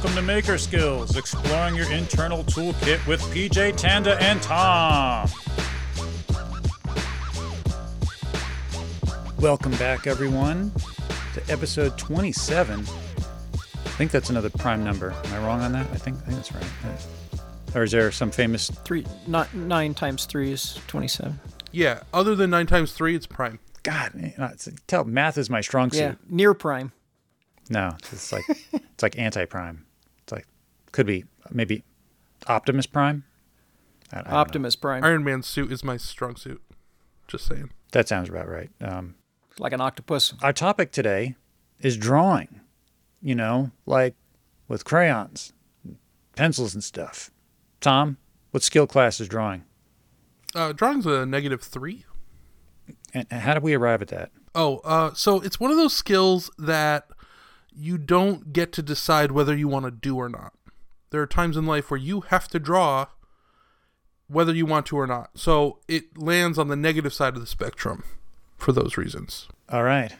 Welcome to Maker Skills, exploring your internal toolkit with PJ Tanda and Tom. Welcome back, everyone, to episode 27. I think that's another prime number. Am I wrong on that? I think, I think that's right. Or is there some famous? Three, not nine times three is twenty-seven. Yeah, other than nine times three, it's prime. God, it's- tell math is my strong suit. Yeah, near prime. No, it's like it's like anti-prime. It's like could be maybe Optimus Prime. I, I don't know. Optimus Prime, Iron Man's suit is my strong suit. Just saying. That sounds about right. Um, like an octopus. our topic today is drawing. You know, like with crayons, pencils, and stuff. Tom, what skill class is drawing? Uh, drawing's a negative three. And and how did we arrive at that? Oh, uh, so it's one of those skills that you don't get to decide whether you want to do or not. There are times in life where you have to draw whether you want to or not. So it lands on the negative side of the spectrum for those reasons. All right,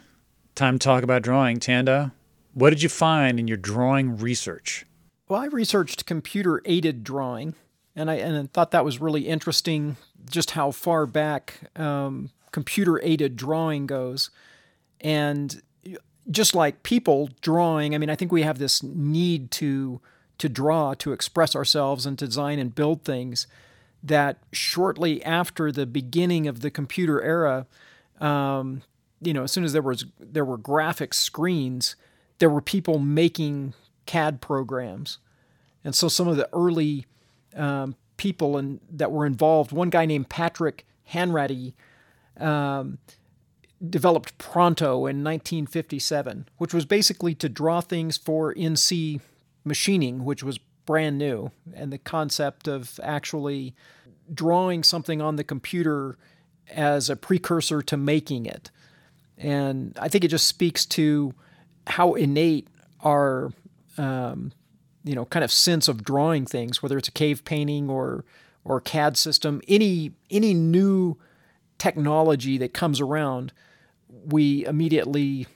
time to talk about drawing. Tanda, what did you find in your drawing research? Well, I researched computer aided drawing, and I and I thought that was really interesting. Just how far back um, computer aided drawing goes, and just like people drawing, I mean, I think we have this need to to draw to express ourselves and design and build things. That shortly after the beginning of the computer era, um, you know, as soon as there was there were graphic screens, there were people making CAD programs, and so some of the early um, people in, that were involved, one guy named Patrick Hanratty, um, developed Pronto in 1957, which was basically to draw things for NC machining, which was brand new, and the concept of actually drawing something on the computer as a precursor to making it. And I think it just speaks to how innate our, um, you know, kind of sense of drawing things, whether it's a cave painting or or CAD system, any any new technology that comes around, we immediately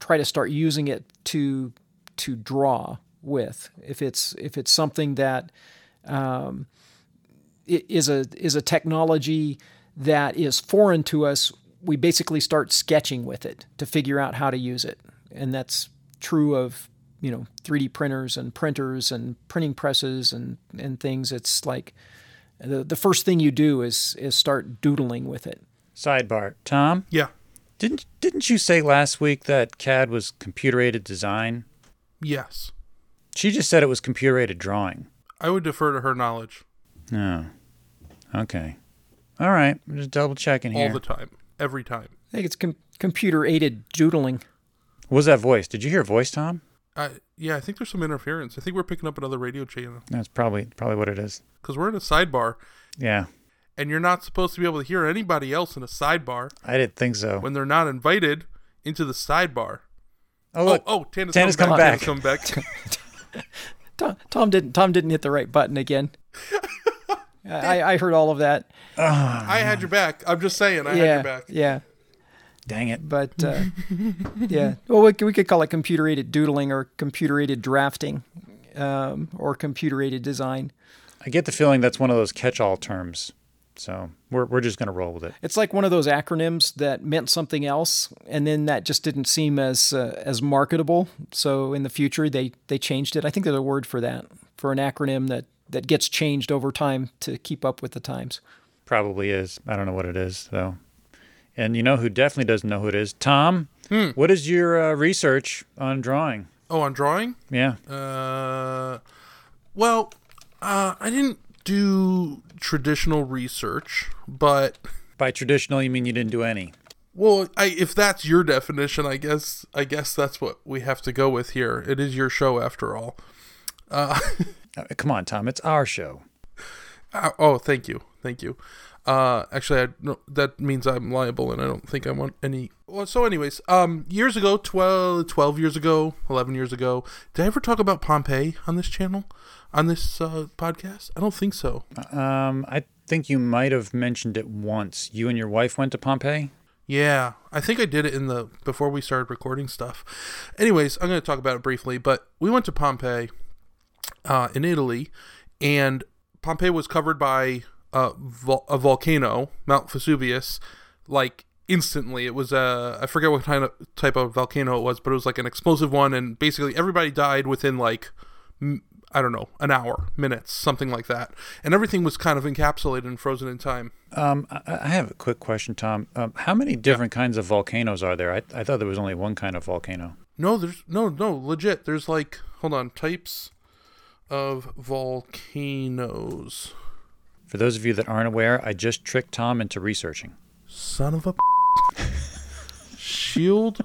try to start using it to to draw with. If it's if it's something that um, is a is a technology that is foreign to us, we basically start sketching with it to figure out how to use it, and that's true of you know 3D printers and printers and printing presses and and things. It's like the the first thing you do is is start doodling with it. Sidebar, Tom. Yeah. Didn't didn't you say last week that CAD was computer aided design? Yes. She just said it was computer aided drawing. I would defer to her knowledge Oh. Okay. All right. I'm just double checking here. all the time, every time. I think it's com- computer aided doodling. what was that voice? Did you hear a voice, Tom? I, yeah, I think there's some interference. I think we're picking up another radio channel That's probably probably what it is. because we're in a sidebar, Yeah. and you're not supposed to be able to hear anybody else in a sidebar I didn't think so. when they're not invited into the sidebar. Oh look. oh, oh, Tanda's, Tanda's come come back. back. Tanda's come back. Tom, Tom didn't Tom didn't hit the right button again. I, I heard all of that. I had your back. I'm just saying, I had your back. yeah. Dang it. But uh, yeah, well, we, could- we could call it computer aided doodling or computer aided drafting, um, or computer aided design. I get the feeling that's one of those catch all terms. So we're we're just gonna roll with it. It's like one of those acronyms that meant something else, and then that just didn't seem as uh, as marketable. So in the future, they they changed it. I think there's a word for that for an acronym that that gets changed over time to keep up with the times. Probably is. I don't know what it is though. And you know who definitely doesn't know who it is? Tom. Hmm. What is your uh, research on drawing? Oh, on drawing? Yeah. Uh, well, uh, I didn't do traditional research, but By traditional, you mean you didn't do any? well, I, if that's your definition, I guess I guess that's what we have to go with here. It is your show after all. Uh, come on, Tom. It's our show. Uh, oh, thank you, thank you. Uh, actually, I, no, that means I'm liable, and I don't think I want any. Well, so, anyways, um, years ago, 12, 12 years ago, eleven years ago, did I ever talk about Pompeii on this channel, on this uh, podcast? I don't think so. Um, I think you might have mentioned it once. You and your wife went to Pompeii. Yeah, I think I did it in the before we started recording stuff. Anyways, I'm going to talk about it briefly, but we went to Pompeii uh, in Italy, and Pompeii was covered by uh, vol- a volcano, Mount Vesuvius, like instantly. It was a I forget what kind of type of volcano it was, but it was like an explosive one, and basically everybody died within like m- I don't know an hour, minutes, something like that, and everything was kind of encapsulated and frozen in time. Um, I, have a quick question, Tom. Um, how many different kinds of volcanoes are there? I, I thought there was only one kind of volcano. No, there's no no legit. There's like hold on types of volcanoes. For those of you that aren't aware, I just tricked Tom into researching. Son of a shield,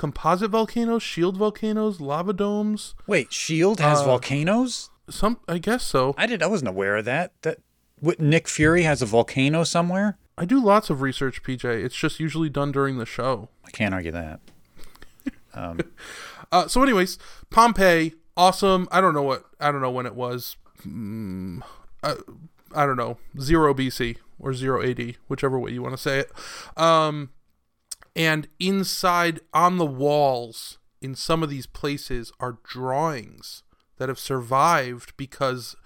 composite volcanoes, shield volcanoes, lava domes. Wait, Shield has Uh, volcanoes? Some, I guess so. I did. I wasn't aware of that. That what, Nick Fury has a volcano somewhere. I do lots of research, PJ. It's just usually done during the show. I can't argue that. Um. Uh, so, anyways, Pompeii, awesome. I don't know what I don't know when it was. Mm, I, I don't know zero BC or zero AD, whichever way you want to say it. Um, and inside on the walls in some of these places are drawings that have survived because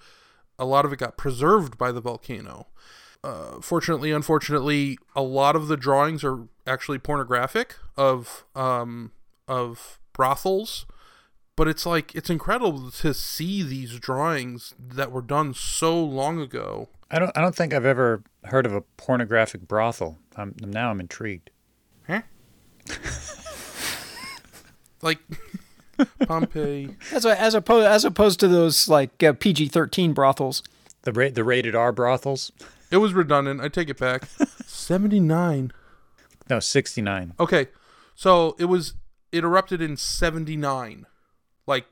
a lot of it got preserved by the volcano. Uh, fortunately, unfortunately, a lot of the drawings are actually pornographic of um, of brothels, but it's like it's incredible to see these drawings that were done so long ago. I don't. I don't think I've ever heard of a pornographic brothel. I'm, now I'm intrigued. Huh? like Pompeii. As a, as opposed as opposed to those like uh, PG thirteen brothels. The ra- the rated R brothels. It was redundant. I take it back. Seventy nine. No, sixty nine. Okay, so it was it erupted in seventy nine, like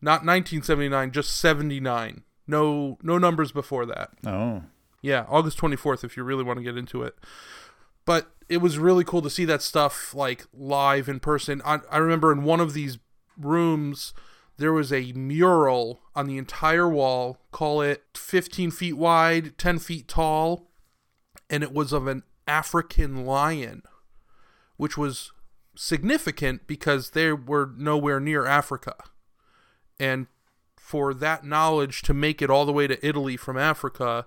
not nineteen seventy nine, just seventy nine. No, no numbers before that. Oh, Yeah, August 24th if you really want to get into it. But it was really cool to see that stuff like live in person. I, I remember in one of these rooms there was a mural on the entire wall, call it 15 feet wide, 10 feet tall, and it was of an African lion, which was significant because they were nowhere near Africa. And for that knowledge to make it all the way to Italy from Africa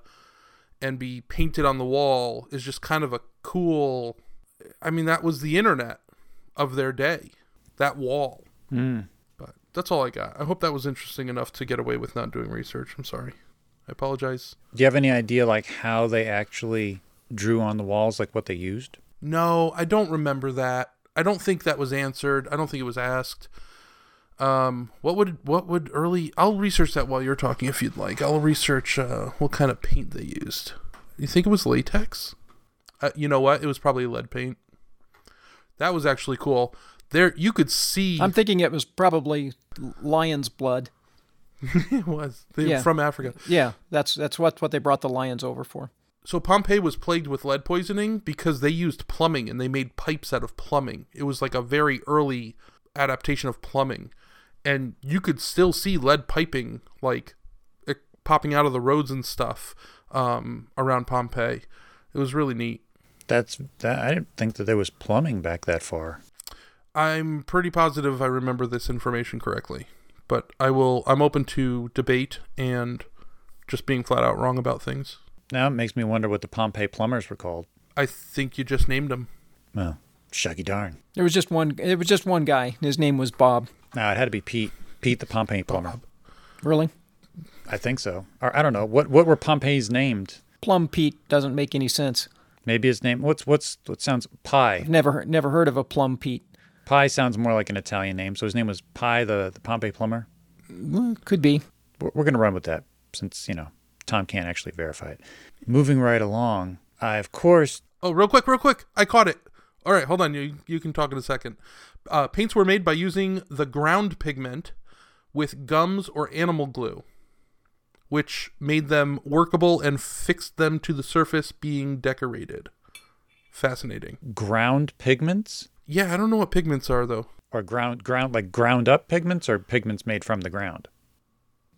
and be painted on the wall is just kind of a cool I mean that was the internet of their day. That wall. Hmm. But that's all I got. I hope that was interesting enough to get away with not doing research. I'm sorry. I apologize. do you have any idea like how they actually drew on the walls, like what they used? No, I don't remember that. I don't think that was answered. I don't think it was asked. Um, what would what would early? I'll research that while you're talking if you'd like. I'll research uh, what kind of paint they used. You think it was latex? Uh, you know what? It was probably lead paint. That was actually cool. There, you could see I'm thinking it was probably lion's blood. it was they Yeah. from Africa. Yeah, that's that's what what they brought the lions over for. So Pompeii was plagued with lead poisoning because they used plumbing and they made pipes out of plumbing. It was like a very early adaptation of plumbing, and you could still see lead piping like it, popping out of the roads and stuff um, around Pompeii. It was really neat. That's that. I didn't think that there was plumbing back that far. I'm pretty positive I remember this information correctly, but I will. I'm open to debate and just being flat out wrong about things. Now it makes me wonder what the Pompeii plumbers were called. I think you just named them. Well, shucky darn. There was just one. It was just one guy. His name was Bob. No, it had to be Pete. Pete the Pompeii plumber. Really, I think so. Or I don't know. What what were Pompeii's named? Plum Pete doesn't make any sense. Maybe his name. What's what's what sounds Pie. Never never heard of a Plum Pete. Pie sounds more like an Italian name. So his name was Pie the the Pompeii plumber. Well, could be. We're, we're gonna run with that since you know Tom can't actually verify it. Moving right along. I of course Oh, real quick, real quick. I caught it. All right, hold on. You you can talk in a second. Uh, paints were made by using the ground pigment with gums or animal glue, which made them workable and fixed them to the surface being decorated. Fascinating. ground pigments Yeah, I don't know what pigments are though. or ground ground like ground up pigments or pigments made from the ground.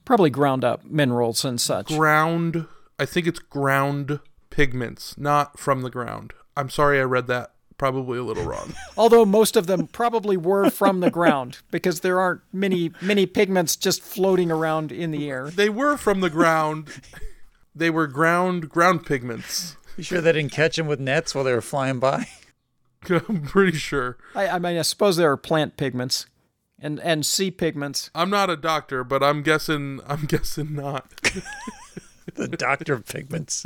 Probably ground up minerals and such. Ground. I think it's ground pigments, not from the ground. I'm sorry I read that probably a little wrong. Although most of them probably were from the ground because there aren't many many pigments just floating around in the air. they were from the ground. They were ground ground pigments. You sure they didn't catch them with nets while they were flying by? I'm pretty sure. I, I mean, I suppose there are plant pigments and and sea pigments. I'm not a doctor, but I'm guessing I'm guessing not. the doctor of pigments.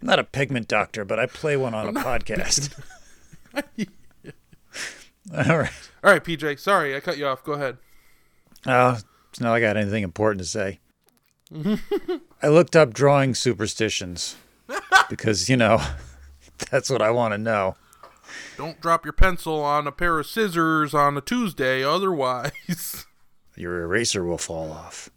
I'm not a pigment doctor, but I play one on a podcast. All right. All right, PJ. Sorry, I cut you off. Go ahead. Oh, it's not like I got anything important to say. I looked up drawing superstitions because, you know, that's what I want to know. Don't drop your pencil on a pair of scissors on a Tuesday, otherwise. Your eraser will fall off.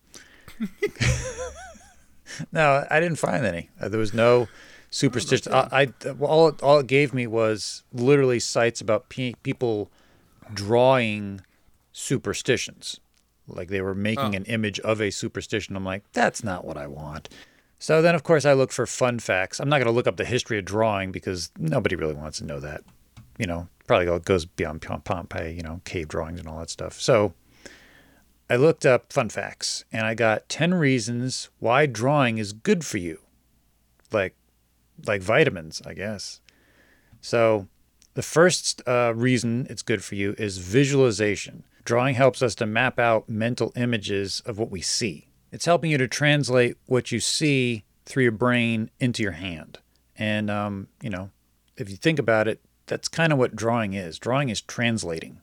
no, I didn't find any. Uh, There was no superstition. I, I all it, all it gave me was literally sites about pe- people drawing superstitions, like they were making oh. an image of a superstition. I'm like, that's not what I want. So then, of course, I look for fun facts. I'm not going to look up the history of drawing because nobody really wants to know that. You know, probably go- goes beyond Pom- Pompeii, you know, cave drawings and all that stuff. So I looked up fun facts and I got 10 reasons why drawing is good for you. Like like vitamins, I guess. So the first uh, reason it's good for you is visualization. Drawing helps us to map out mental images of what we see. It's helping you to translate what you see through your brain into your hand. And, um, you know, if you think about it, that's kind of what drawing is. Drawing is translating,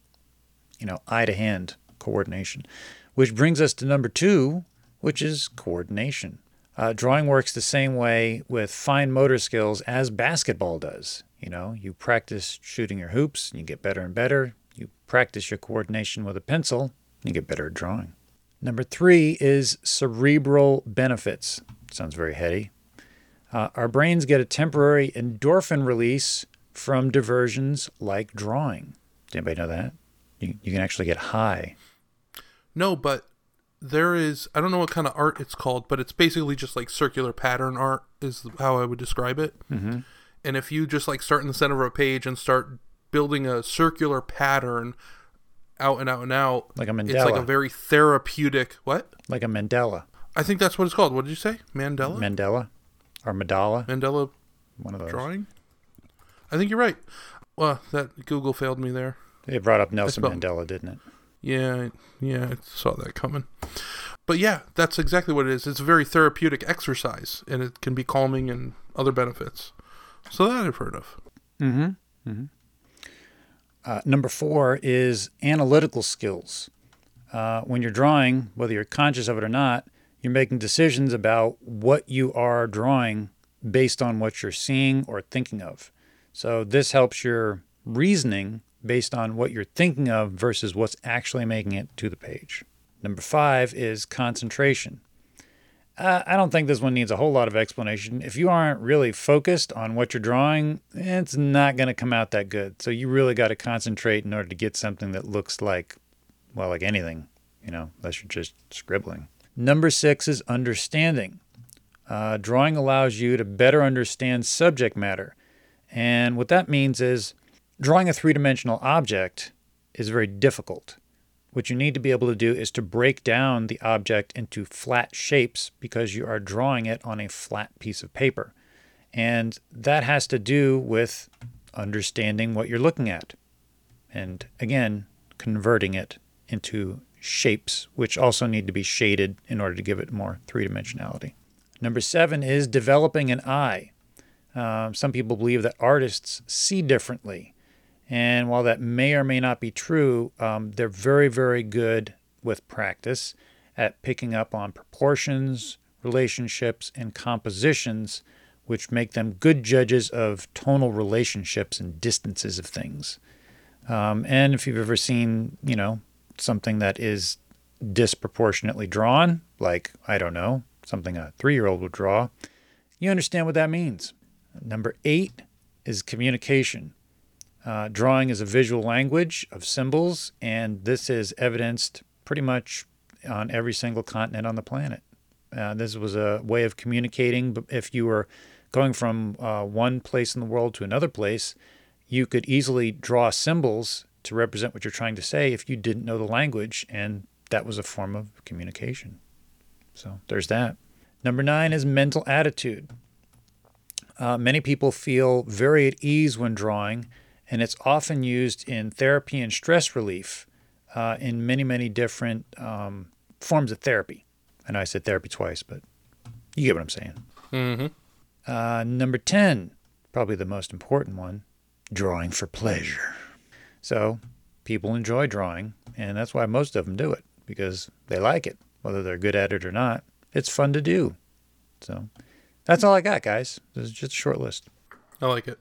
you know, eye to hand coordination. Which brings us to number two, which is coordination. Uh, drawing works the same way with fine motor skills as basketball does. You know, you practice shooting your hoops, and you get better and better. You practice your coordination with a pencil, you get better at drawing. Number three is cerebral benefits. Sounds very heady. Uh, our brains get a temporary endorphin release from diversions like drawing. Did anybody know that? You, you can actually get high. No, but there is I don't know what kind of art it's called, but it's basically just like circular pattern art is how I would describe it. Mm-hmm. And if you just like start in the center of a page and start building a circular pattern out and out and out, Like a it's like a very therapeutic. What? Like a Mandela. I think that's what it's called. What did you say? Mandela? Mandela or Mandala, Mandela one of those. drawing? I think you're right. Well, that Google failed me there. It brought up Nelson Mandela, didn't it? Yeah, yeah, I saw that coming. But yeah, that's exactly what it is. It's a very therapeutic exercise, and it can be calming and other benefits. So that I've heard of. mm-hmm Uh, number four is analytical skills. Uh, when you're drawing, whether you're conscious of it or not, you're making decisions about what you are drawing based on what you're seeing or thinking of. So this helps your reasoning based on what you're thinking of versus what's actually making it to the page. Number five is concentration. Uh, I don't think this one needs a whole lot of explanation. If you aren't really focused on what you're drawing, it's not going to come out that good. So you really got to concentrate in order to get something that looks like, well, like anything, you know, unless you're just scribbling. Number six is understanding. Uh, drawing allows you to better understand subject matter. And what that means is drawing a three dimensional object is very difficult. What you need to be able to do is to break down the object into flat shapes because you are drawing it on a flat piece of paper. And that has to do with understanding what you're looking at. And again, converting it into shapes, which also need to be shaded in order to give it more three dimensionality. Number seven is developing an eye. Um, some people believe that artists see differently. And while that may or may not be true, um, they're very, very good with practice at picking up on proportions, relationships, and compositions, which make them good judges of tonal relationships and distances of things. Um, and if you've ever seen, you know, something that is disproportionately drawn, like, I don't know, something a three year old would draw, you understand what that means. Number eight is communication. Uh, drawing is a visual language of symbols, and this is evidenced pretty much on every single continent on the planet. Uh, this was a way of communicating. If you were going from uh, one place in the world to another place, you could easily draw symbols to represent what you're trying to say if you didn't know the language, and that was a form of communication. So there's that. Number nine is mental attitude. Uh, many people feel very at ease when drawing, and it's often used in therapy and stress relief uh, in many, many different um, forms of therapy. And I said therapy twice, but you get what I'm saying. Mm-hmm. Uh, number 10, probably the most important one drawing for pleasure. So people enjoy drawing, and that's why most of them do it because they like it, whether they're good at it or not. It's fun to do. So that's all I got, guys. This is just a short list. I like it.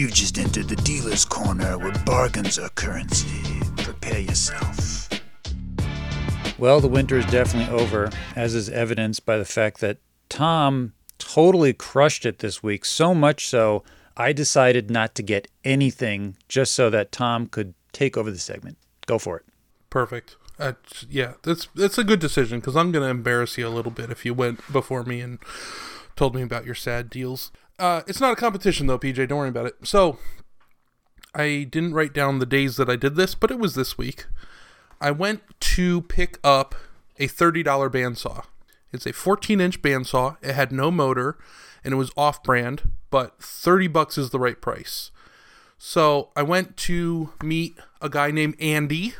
You've just entered the dealer's corner where bargains are currency. Prepare yourself. Well, the winter is definitely over, as is evidenced by the fact that Tom totally crushed it this week, so much so I decided not to get anything just so that Tom could take over the segment. Go for it. Perfect. Uh, yeah, that's that's a good decision because I'm gonna embarrass you a little bit if you went before me and told me about your sad deals. Uh, it's not a competition though, PJ. Don't worry about it. So, I didn't write down the days that I did this, but it was this week. I went to pick up a $30 bandsaw. It's a 14 inch bandsaw. It had no motor and it was off brand, but 30 bucks is the right price. So I went to meet a guy named Andy,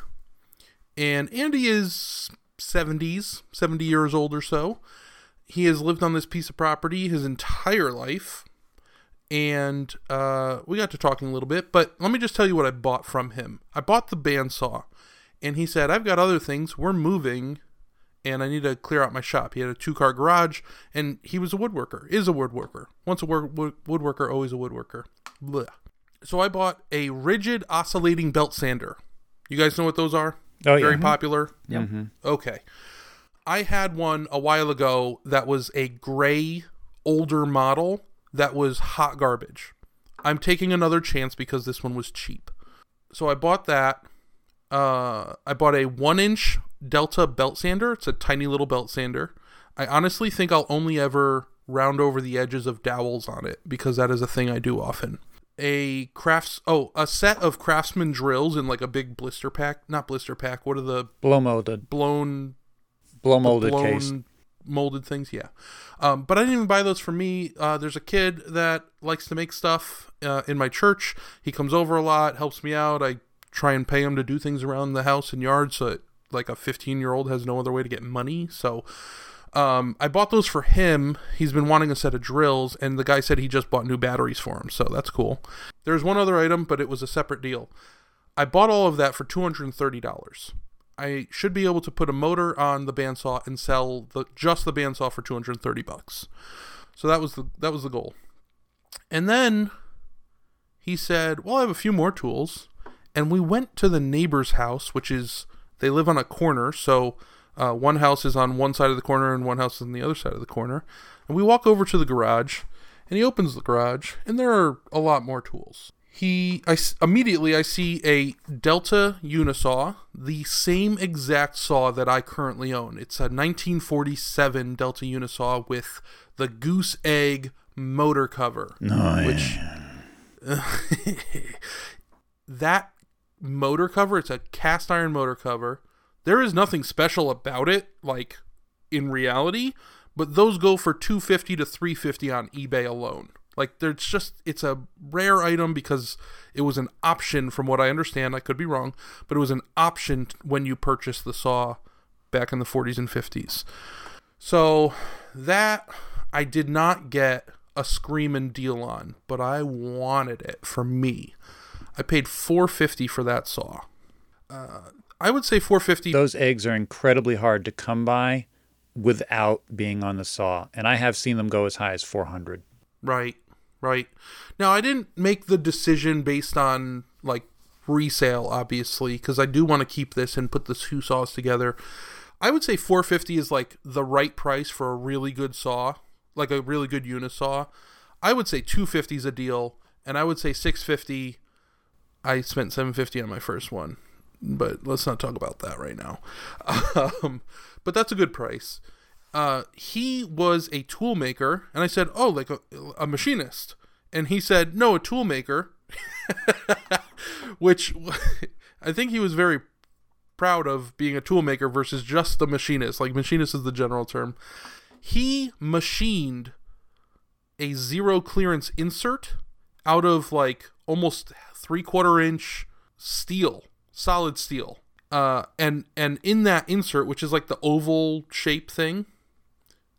and Andy is 70s, 70 years old or so. He has lived on this piece of property his entire life, and uh, we got to talking a little bit. But let me just tell you what I bought from him. I bought the bandsaw, and he said, I've got other things. We're moving, and I need to clear out my shop. He had a two car garage, and he was a woodworker, is a woodworker. Once a wood- wood- woodworker, always a woodworker. Blech. So I bought a Ridgid oscillating belt sander. You guys know what those are? Oh, yeah. Very popular. Yep. Okay. I had one a while ago that was a gray, older model that was hot garbage. I'm taking another chance because this one was cheap. So I bought that. Uh, I bought a one inch Delta belt sander. It's a tiny little belt sander. I honestly think I'll only ever round over the edges of dowels on it because that is a thing I do often. A crafts oh a set of craftsman drills in like a big blister pack, not blister pack. What are the Blow molded, blown blow molded blown case. Molded things yeah. Um, but i didn't even buy those for me. Uh, there's a kid that likes to make stuff uh, in my church. He comes over a lot helps me out. I try and pay him to do things around the house and yard so like a 15 year old has no other way to get money. So um, i bought those for him. He's been wanting a set of drills and the guy said he just bought new batteries for him. So that's cool. There's one other item but it was a separate deal. I bought all of that for $230 I should be able to put a motor on the bandsaw and sell the just the bandsaw for 230 bucks. So that was the that was the goal. And then he said, "Well, I have a few more tools." And we went to the neighbor's house, which is they live on a corner, so uh, one house is on one side of the corner and one house is on the other side of the corner. And we walk over to the garage, and he opens the garage, and there are a lot more tools he I immediately I see a Delta Unisaw, the same exact saw that I currently own. It's a 1947 Delta Unisaw with the goose egg motor cover, which that motor cover, it's a cast iron motor cover. There is nothing special about it like in reality, but those go for 250 to 350 on eBay alone. Like there's just it's a rare item because it was an option from what I understand. I could be wrong, but it was an option when you purchased the saw back in the 40s and 50s. So that I did not get a screaming deal on, but I wanted it for me. I paid 450 for that saw. Uh, I would say 450 Those eggs are incredibly hard to come by without being on the saw, and I have seen them go as high as 400. Right, right. Now, I didn't make the decision based on like resale, obviously, because I do want to keep this and put the two saws together. I would say 450 is like the right price for a really good saw, like a really good unisaw. I would say 250 is a deal, and I would say 650. I spent 750 on my first one, but let's not talk about that right now. Um, but that's a good price. Uh, he was a tool maker, and I said, "Oh, like a, a machinist," and he said, "No, a tool maker," which I think he was very proud of being a tool maker versus just a machinist. Like machinist is the general term. He machined a zero clearance insert out of like almost three quarter inch steel, solid steel. Uh, and and in that insert, which is like the oval shape thing,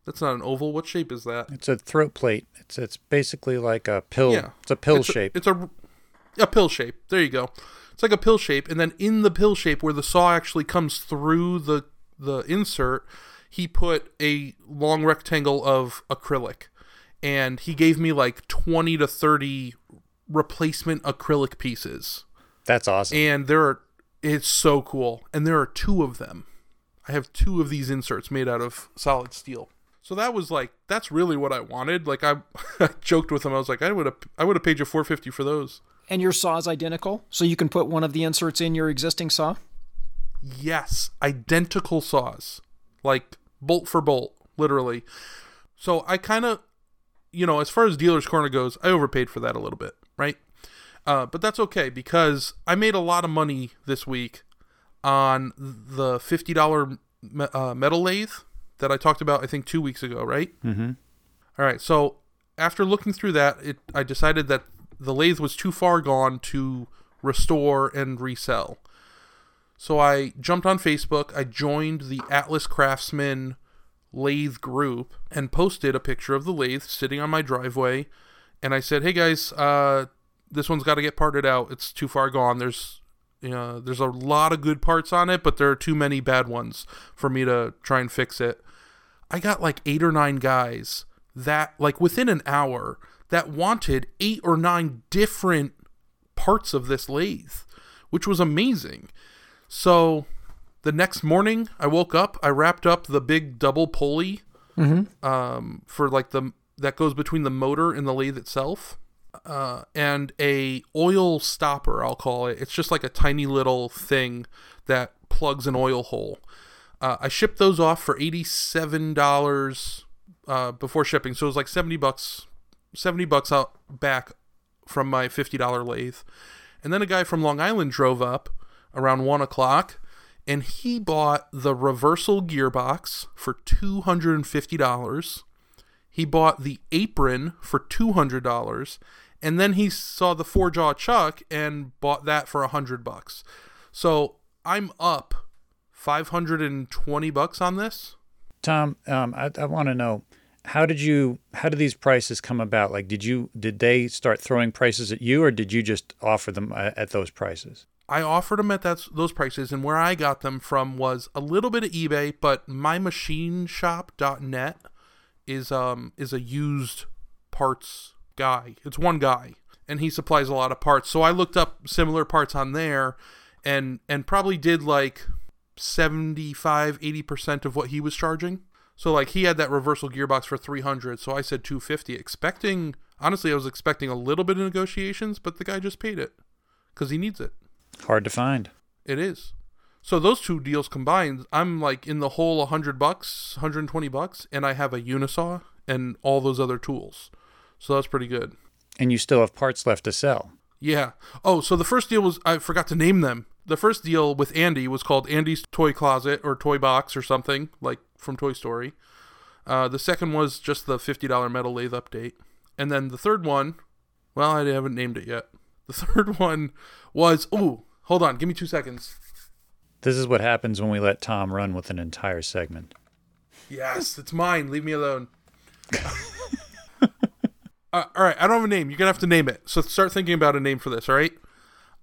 that's not an oval. What shape is that? It's a throat plate. It's it's basically like a pill. Yeah. It's a pill it's shape. A, it's a a pill shape. There you go. It's like a pill shape, and then in the pill shape, where the saw actually comes through the the insert, he put a long rectangle of acrylic, and he gave me like twenty to thirty replacement acrylic pieces, That's awesome. and there are. It's so cool, and there are two of them. I have two of these inserts made out of solid steel. So that was like that's really what I wanted. Like I, I joked with him. I was like, I would have I would have paid you four fifty for those. And your saw is identical, so you can put one of the inserts in your existing saw. Yes, identical saws, like bolt for bolt, literally. So I kind of, you know, as far as dealer's corner goes, I overpaid for that a little bit, right? Uh, but that's okay because I made a lot of money this week on the fifty dollar uh, metal lathe that I talked about. I think two weeks ago, right? mm-hmm. All right. So after looking through that, it I decided that the lathe was too far gone to restore and resell. So I jumped on Facebook. I joined the Atlas Craftsman lathe group and posted a picture of the lathe sitting on my driveway. And I said, "Hey guys, uh, this one's got to get parted out. It's too far gone. There's you know, there's a lot of good parts on it, but there are too many bad ones for me to try and fix it." I got like eight or nine guys that, like within an hour, that wanted eight or nine different parts of this lathe, which was amazing. So the next morning, I woke up, I wrapped up the big double pulley um, for like the that goes between the motor and the lathe itself. Uh, and a oil stopper, I'll call it. It's just like a tiny little thing that plugs an oil hole. Uh, I shipped those off for eighty-seven dollars uh, before shipping, so it was like seventy bucks, seventy bucks out back from my fifty dollar lathe. And then a guy from Long Island drove up around one o'clock, and he bought the reversal gearbox for two hundred and fifty dollars. He bought the apron for two hundred dollars, and then he saw the four jaw chuck and bought that for a hundred bucks. So I'm up five hundred and twenty bucks on this. Tom, um, I, I want to know how did you how did these prices come about? Like, did you did they start throwing prices at you, or did you just offer them at, at those prices? I offered them at that, those prices, and where I got them from was a little bit of eBay, but mymachineshop.net is um is a used parts guy. It's one guy, and he supplies a lot of parts. So I looked up similar parts on there, and and probably did like 75 80% of what he was charging. So like he had that reversal gearbox for 300, so I said 250 expecting honestly I was expecting a little bit of negotiations, but the guy just paid it cuz he needs it. Hard to find. It is. So those two deals combined, I'm like in the whole 100 bucks, 120 bucks and I have a unisaw and all those other tools. So that's pretty good. And you still have parts left to sell. Yeah. Oh, so the first deal was I forgot to name them. The first deal with Andy was called Andy's Toy Closet or Toy Box or something like from Toy Story. Uh, the second was just the fifty dollar metal lathe update, and then the third one, well, I haven't named it yet. The third one was oh, hold on, give me two seconds. This is what happens when we let Tom run with an entire segment. Yes, it's mine. Leave me alone. uh, all right, I don't have a name. You're gonna have to name it. So start thinking about a name for this. All right.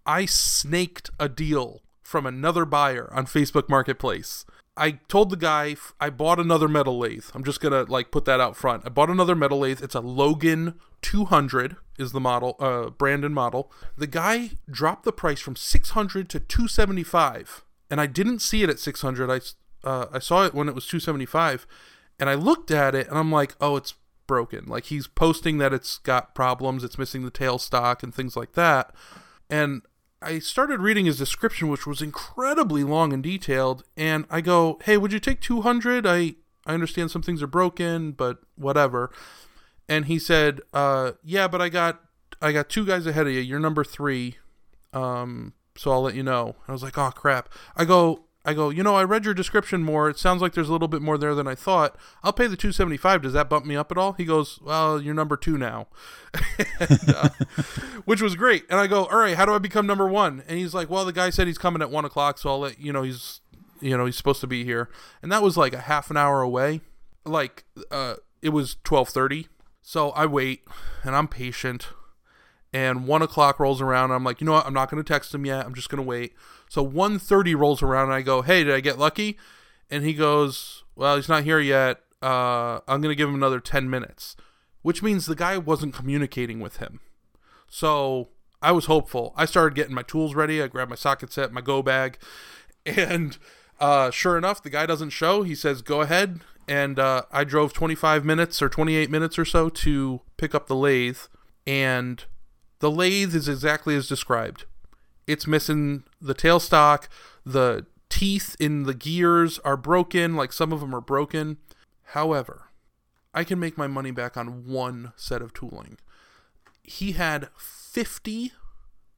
I snaked a deal from another buyer on Facebook Marketplace. I told the guy I bought another metal lathe. I'm just gonna like put that out front. I bought another metal lathe. It's a Logan 200 is the model, uh, Brandon model. The guy dropped the price from 600 to 275, and I didn't see it at 600. I uh, I saw it when it was 275, and I looked at it and I'm like, oh, it's broken. Like he's posting that it's got problems, it's missing the tail stock and things like that. And I started reading his description, which was incredibly long and detailed. And I go, "Hey, would you take 200? I I understand some things are broken, but whatever. And he said, uh, yeah, but I got I got two guys ahead of you. You're number three. Um, so I'll let you know. I was like, oh crap. I go, I go, you know, I read your description more. It sounds like there's a little bit more there than I thought. I'll pay the 275. Does that bump me up at all? He goes, well, you're number two now, and, uh, which was great. And I go, all right, how do I become number one? And he's like, well, the guy said he's coming at one o'clock, so I'll let you know he's, you know, he's supposed to be here. And that was like a half an hour away. Like, uh, it was 1230. So I wait and I'm patient and one o'clock rolls around i'm like you know what? I'm not going to text him yet. I'm just going to wait. So 1.30 rolls around and i go hey did i get lucky? And he goes well he's not here yet. Uh, i'm going to give him another 10 minutes which means the guy wasn't communicating with him. So i was hopeful. I started getting my tools ready. I grabbed my socket set my go bag and uh, sure enough the guy doesn't show. He says go ahead. And uh, i drove 25 minutes or 28 minutes or so to pick up the lathe and the lathe is exactly as described. It's missing the tailstock, the teeth in the gears are broken, like some of them are broken. However, I can make my money back on one set of tooling. He had 50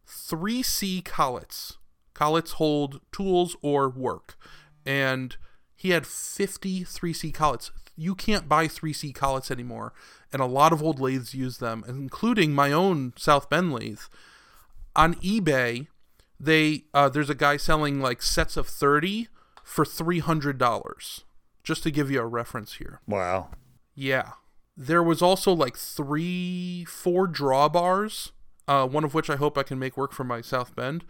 3C collets. Collets hold tools or work. And he had 50 3C collets. You can't buy 3C collets anymore and a lot of old lathes use them, including my own South Bend lathe. On eBay, they uh, there's a guy selling like sets of thirty for three hundred dollars. Just to give you a reference here. Wow. Yeah. There was also like three, four drawbars, uh, one of which I hope I can make work for my South Bend.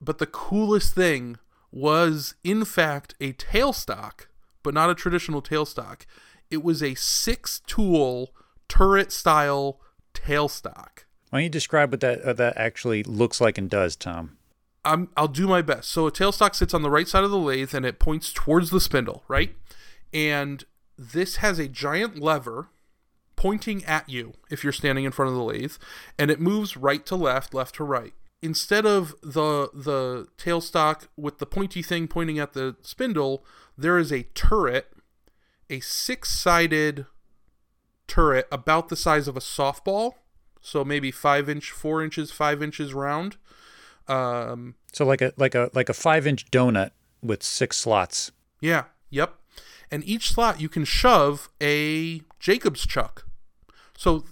But the coolest thing was, in fact, a tailstock, but not a traditional tailstock. It was a six tool turret style tailstock. Why don't you describe what that uh, that actually looks like and does, Tom? I'm, I'll do my best. So a tailstock sits on the right side of the lathe and it points towards the spindle, right? And this has a giant lever pointing at you if you're standing in front of the lathe, and it moves right to left, left to right. Instead of the the tailstock with the pointy thing pointing at the spindle, there is a turret a six sided turret about the size of a softball. So maybe five inch, four inches, five inches round. Um, so like a like a like a five inch donut with six slots. Yeah. Yep. And each slot you can shove a Jacob's chuck. So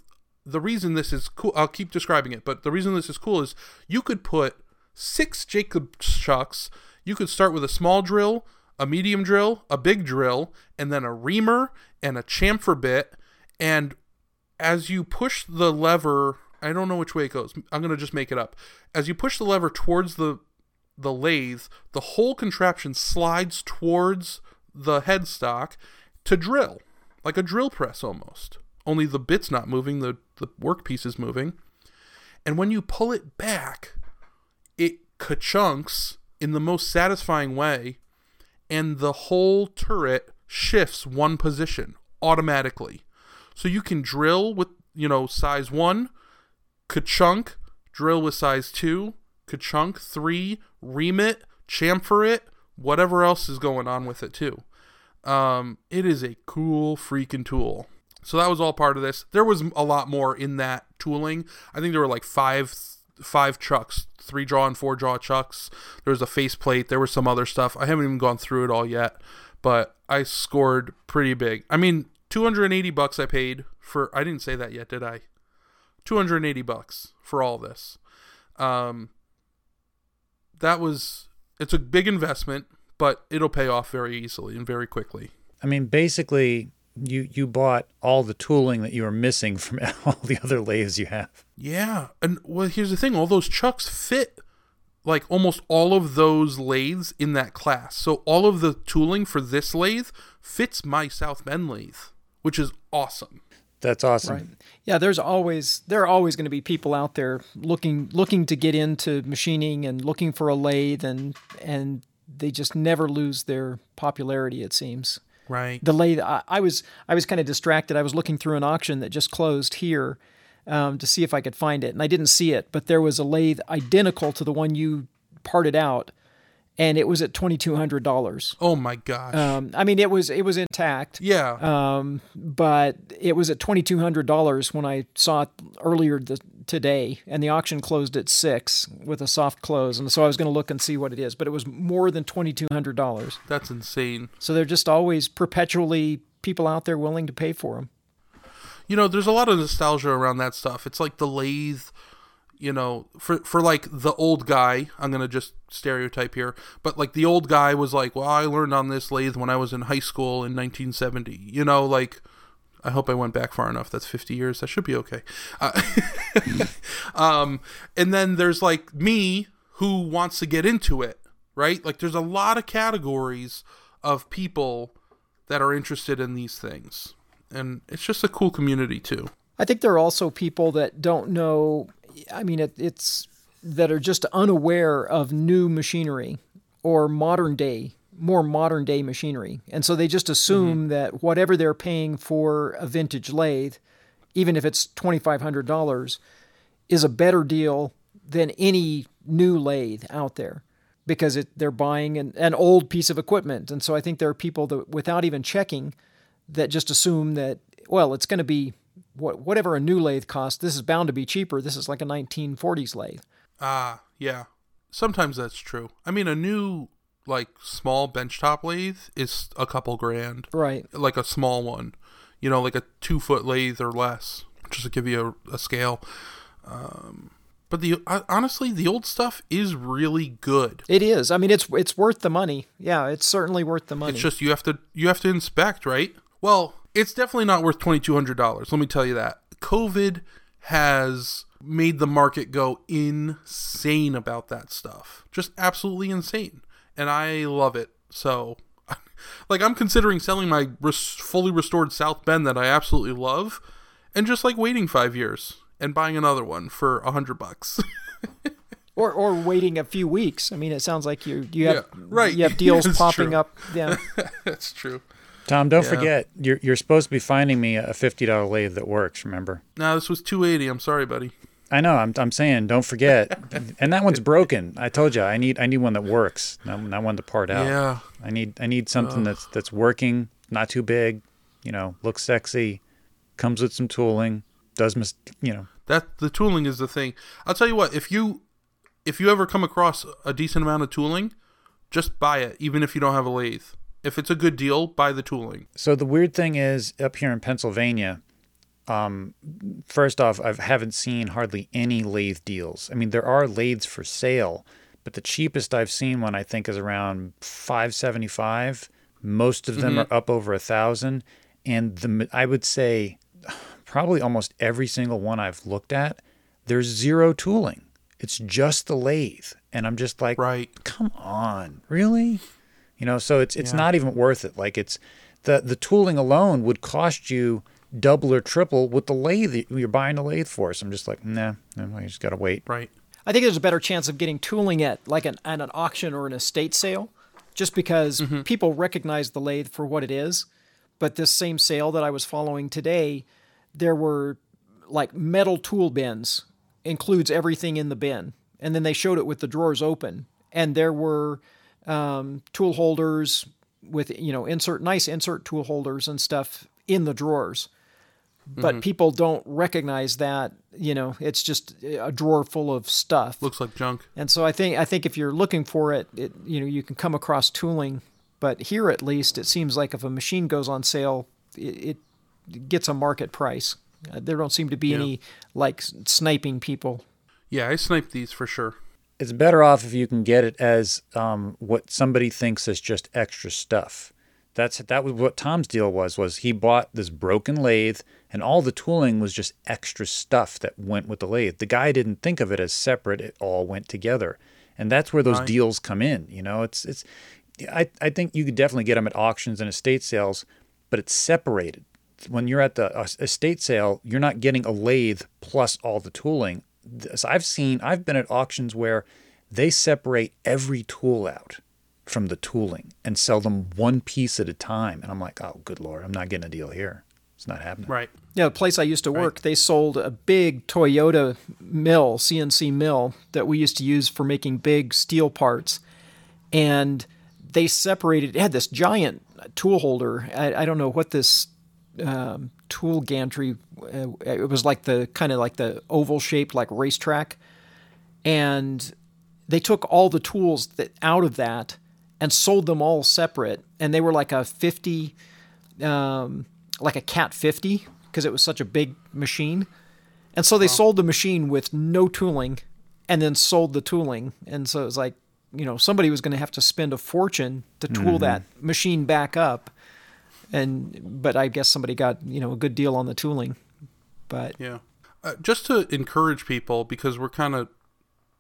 the reason this is cool, I'll keep describing it, but the reason this is cool is you could put six Jacob's chucks. You could start with a small drill, a medium drill, a big drill, and then a reamer and a chamfer bit. And as you push the lever, I don't know which way it goes. I'm going to just make it up. As you push the lever towards the the lathe, the whole contraption slides towards the headstock to drill, like a drill press almost. Only the bit's not moving, the, the workpiece is moving. And when you pull it back, it ka-chunks in the most satisfying way and the whole turret shifts one position automatically. So you can drill with, you know, size 1, ka-chunk, drill with size 2, ka-chunk 3, ream it, chamfer it, whatever else is going on with it too. Um, it is a cool freaking tool. So that was all part of this. There was a lot more in that tooling. I think there were like five five chucks, three draw and four draw chucks. There was a faceplate. There was some other stuff. I haven't even gone through it all yet, but I scored pretty big. I mean, 280 bucks I paid for. I didn't say that yet, did I? 280 bucks for all this. Um, that was. It's a big investment, but it'll pay off very easily and very quickly. I mean, basically, you you bought all the tooling that you were missing from all the other lathes you have. Yeah, and well, here's the thing: all those chucks fit like almost all of those lathes in that class. So all of the tooling for this lathe fits my South Bend lathe, which is awesome. That's awesome. Right. Yeah, there's always there are always going to be people out there looking looking to get into machining and looking for a lathe and and they just never lose their popularity it seems. Right. The lathe. I, I was I was kind of distracted. I was looking through an auction that just closed here um, to see if I could find it, and I didn't see it. But there was a lathe identical to the one you parted out, and it was at twenty two hundred dollars. Oh my gosh. Um, I mean, it was it was intact. yeah. Um, but it was at twenty two hundred dollars when I saw it earlier th- today, and the auction closed at six with a soft close, and so I was going to look and see what it is, but it was more than twenty two hundred dollars. That's insane. So they're just always perpetually people out there willing to pay for them. You know, there's a lot of nostalgia around that stuff. It's like the lathe, you know, for for like the old guy. I'm gonna just stereotype here, but like the old guy was like, "Well, I learned on this lathe when I was in high school in 1970." You know, like I hope I went back far enough. That's 50 years. That should be okay. Uh, um, and then there's like me who wants to get into it, right? Like there's a lot of categories of people that are interested in these things. And it's just a cool community too. I think there are also people that don't know. I mean, it, it's that are just unaware of new machinery or modern day, more modern day machinery, and so they just assume that whatever they're paying for a vintage lathe, even if it's twenty five hundred dollars, is a better deal than any new lathe out there because it, they're buying an, an old piece of equipment. And so I think there are people that, without even checking, that just assume that, well, it's going to be what, whatever a new lathe costs, this is bound to be cheaper. This is like a 1940s lathe. Ah, yeah. Sometimes that's true. I mean, a new like small benchtop lathe is a couple grand. Right. Like a small one, you know, like a two foot lathe or less, just to give you a, a scale. Um, but the uh, honestly, the old stuff is really good. It is. I mean, it's it's worth the money. Yeah, it's certainly worth the money. It's just you have to you have to inspect, right? Well, it's definitely not worth twenty two hundred dollars. Let me tell you that. COVID has made the market go insane about that stuff. Just absolutely insane. And I love it. So like I'm considering selling my res- fully restored South Bend that I absolutely love and just like waiting 5 years and buying another one for a 100 bucks. or or waiting a few weeks. I mean, it sounds like you you have Yeah, right. you have deals That's popping true. up. Yeah. That's true. Tom, don't Yeah. forget you're you're supposed to be finding me a fifty dollar lathe that works. Remember? Now this was 280. I'm sorry, buddy. I know. I'm I'm saying don't forget. and that one's broken. I told you I need I need one that works, not, not one to part out. Yeah. I need I need something that's that's working, not too big, you know, looks sexy, comes with some tooling, does mis you know. That the tooling is the thing. I'll tell you what, if you if you ever come across a decent amount of tooling, just buy it, even if you don't have a lathe. If it's a good deal, buy the tooling. So the weird thing is up here in Pennsylvania, um, first off, I haven't seen hardly any lathe deals. I mean, there are lathes for sale, but the cheapest I've seen one I think is around five seventy five. Most of them are up over a thousand, and the I would say probably almost every single one I've looked at, there's zero tooling. It's just the lathe, and I'm just like, Right. come on, really? You know, so it's it's Yeah. not even worth it. Like it's the the tooling alone would cost you double or triple with the lathe that you're buying a lathe for. So I'm just like, nah, no, I just gotta wait. Right. I think there's a better chance of getting tooling at like an at an auction or an estate sale, just because people recognize the lathe for what it is. But this same sale that I was following today, there were like metal tool bins, includes everything in the bin, and then they showed it with the drawers open, and there were um, tool holders with you know insert nice insert tool holders and stuff in the drawers but people don't recognize that you know it's just a drawer full of stuff Looks like junk. and so i think i think if you're looking for it, it you know you can come across tooling but here at least it seems like if a machine goes on sale it, it gets a market price Uh, there don't seem to be any like sniping people Yeah, I sniped these for sure. It's better off if you can get it as um, what somebody thinks is just extra stuff. That's that was what Tom's deal was. Was he bought this broken lathe and all the tooling was just extra stuff that went with the lathe. The guy didn't think of it as separate. It all went together, and that's where those Right. deals come in. You know, it's it's. I I think you could definitely get them at auctions and estate sales, but it's separated. When you're at the uh, estate sale, you're not getting a lathe plus all the tooling. This- I've seen, I've been at auctions where they separate every tool out from the tooling and sell them one piece at a time. And I'm like, oh, good lord, I'm not getting a deal here. It's not happening. Right. Yeah, the place I used to work, they sold a big Toyota mill, CNC mill, that we used to use for making big steel parts. and they separated. It had this giant tool holder. I, I don't know what this um, tool gantry. Uh, it was like the kind of like the oval shaped like racetrack, and they took all the tools that out of that and sold them all separate, and they were like a fifty, um, like a Cat fifty because it was such a big machine, and so they sold the machine with no tooling, and then sold the tooling, and so it was like you know somebody was going to have to spend a fortune to tool that machine back up. And but i guess somebody got you know a good deal on the tooling. But Yeah. Uh, just to encourage people, because we're kind of,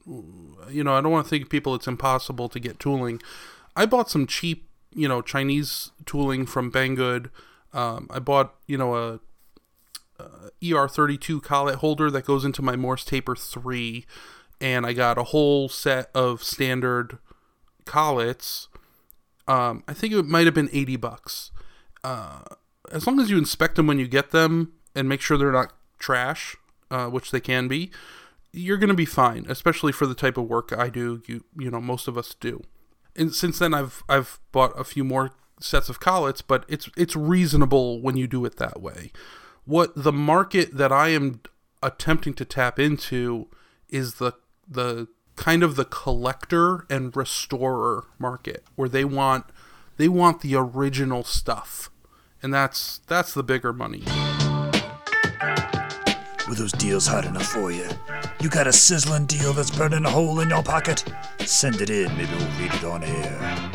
you know, I don't want to think people it's impossible to get tooling. I bought some cheap, you know, Chinese tooling from Banggood. Um, I bought, you know, a, a ER32 collet holder that goes into my Morse Taper 3, and I got a whole set of standard collets. Um, I think it might have been 80 bucks as long as you inspect them when you get them and make sure they're not trash, uh, which they can be, you're going to be fine. Especially for the type of work I do. You you know most of us do. And since then, I've I've bought a few more sets of collets, but it's it's reasonable when you do it that way. What the market that I am attempting to tap into is the the kind of the collector and restorer market where they want they want the original stuff and that's that's the bigger money Were those deals hot enough for you? You got a sizzling deal that's burning a hole in your pocket? Send it in, maybe we'll read it on air.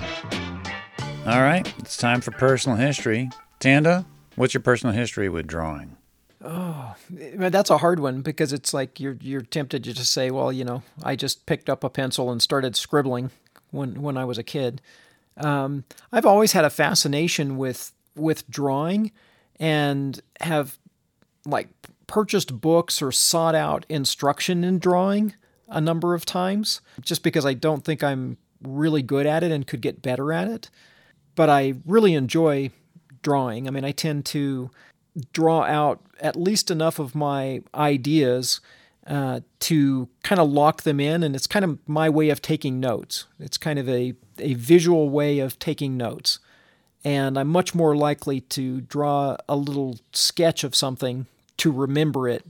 All right, it's time for personal history. Tanda, what's your personal history with drawing? Oh, that's a hard one because it's like you're you're tempted to just say, well, you know, I just picked up a pencil and started scribbling when when I was a kid. Um, I've always had a fascination with with drawing, and have like purchased books or sought out instruction in drawing a number of times, just because I don't think I'm really good at it and could get better at it. But I really enjoy drawing. I mean, I tend to draw out at least enough of my ideas uh, to kind of lock them in, and it's kind of my way of taking notes. It's kind of a, a visual way of taking notes. And I'm much more likely to draw a little sketch of something to remember it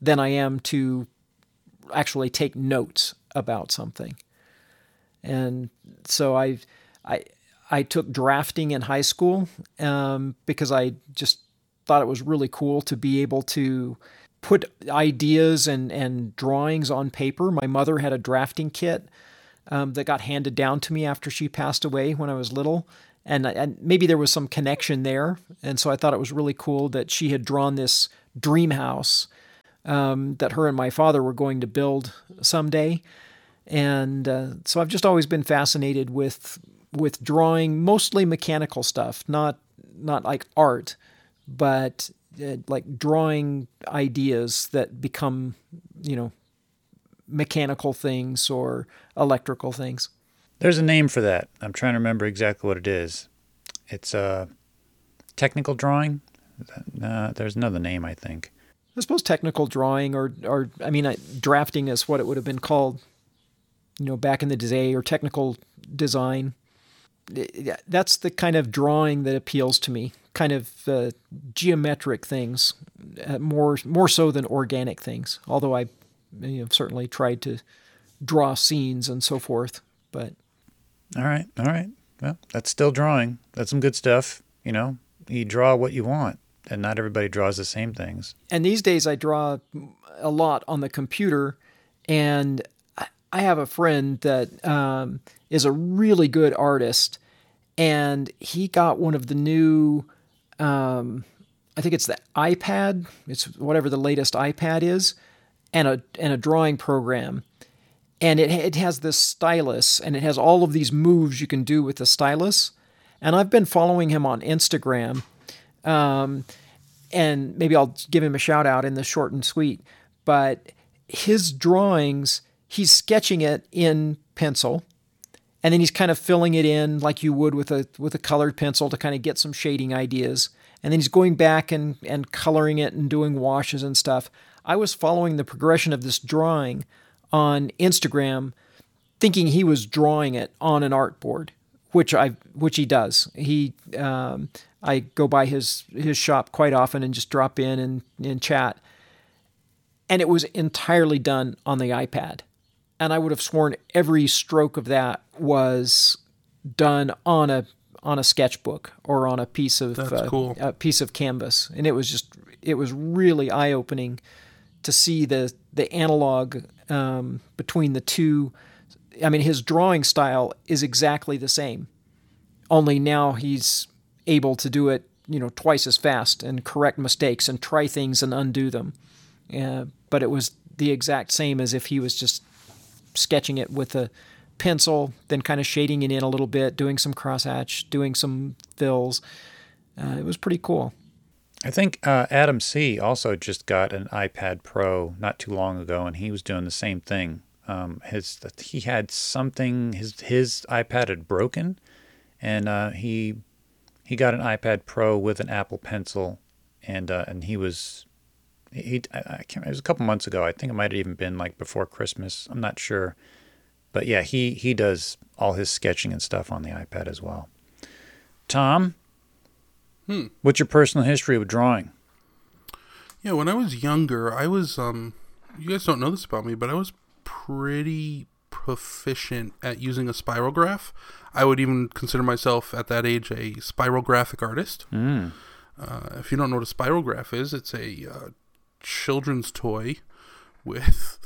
than I am to actually take notes about something. And so I, I, I took drafting in high school um, because I just thought it was really cool to be able to put ideas and, and drawings on paper. My mother had a drafting kit um, that got handed down to me after she passed away when I was little. And, and maybe there was some connection there. And so I thought it was really cool that she had drawn this dream house um, that her and my father were going to build someday. And uh, so I've just always been fascinated with with drawing, mostly mechanical stuff, not not like art, but uh, like drawing ideas that become, you know, mechanical things or electrical things. There's a name for that. I'm trying to remember exactly what it is. It's a technical drawing. Uh, there's another name, I think. I suppose technical drawing or or I mean, uh, drafting is what it would have been called, you know, back in the day, or technical design. That's the kind of drawing that appeals to me. Kind of uh, geometric things, uh, more more so than organic things. Although I, you know, certainly tried to draw scenes and so forth, but All right, all right. Well, that's still drawing. That's some good stuff. You know, you draw what you want, and not everybody draws the same things. and these days I draw a lot on the computer, and I- have a friend that um, is a really good artist, and he got one of the new, um, I think it's the iPad. It's whatever the latest iPad is, and a and a drawing program, and it it has this stylus, and it has all of these moves you can do with the stylus, and I've been following him on Instagram um, and maybe I'll give him a shout out in the short and sweet. But his drawings, he's sketching it in pencil, and then he's kind of filling it in like you would with a with a colored pencil to kind of get some shading ideas. And then he's going back and and coloring it and doing washes and stuff. I was following the progression of this drawing on Instagram thinking he was drawing it on an artboard, which I which he does. He um, I go by his his shop quite often and just drop in and, and chat. And it was entirely done on the iPad. And I would have sworn every stroke of that was done on a on a sketchbook or on a piece of uh, cool. a piece of canvas. And it was just it was really eye opening to see the the analog um, between the two. I mean, his drawing style is exactly the same, only now he's able to do it, you know, twice as fast and correct mistakes and try things and undo them. Uh, but it was the exact same as if he was just sketching it with a pencil, then kind of shading it in a little bit, doing some crosshatch, doing some fills. Uh, it was pretty cool. I think uh, Adam C. also just got an iPad Pro not too long ago, and he was doing the same thing. Um, his he had something his his iPad had broken, and uh, he he got an iPad Pro with an Apple Pencil, and uh, and he was he I, can't it was a couple months ago. I think it might have even been like before Christmas. I'm not sure, but yeah, he he does all his sketching and stuff on the iPad as well. Tom, Hmm. what's your personal history with drawing? Yeah, when I was younger, I was um you guys don't know this about me, but I was pretty proficient at using a spirograph. I would even consider myself at that age a spiral graphic artist. Mm. Uh, if you don't know what a spirograph is, it's a uh, children's toy with.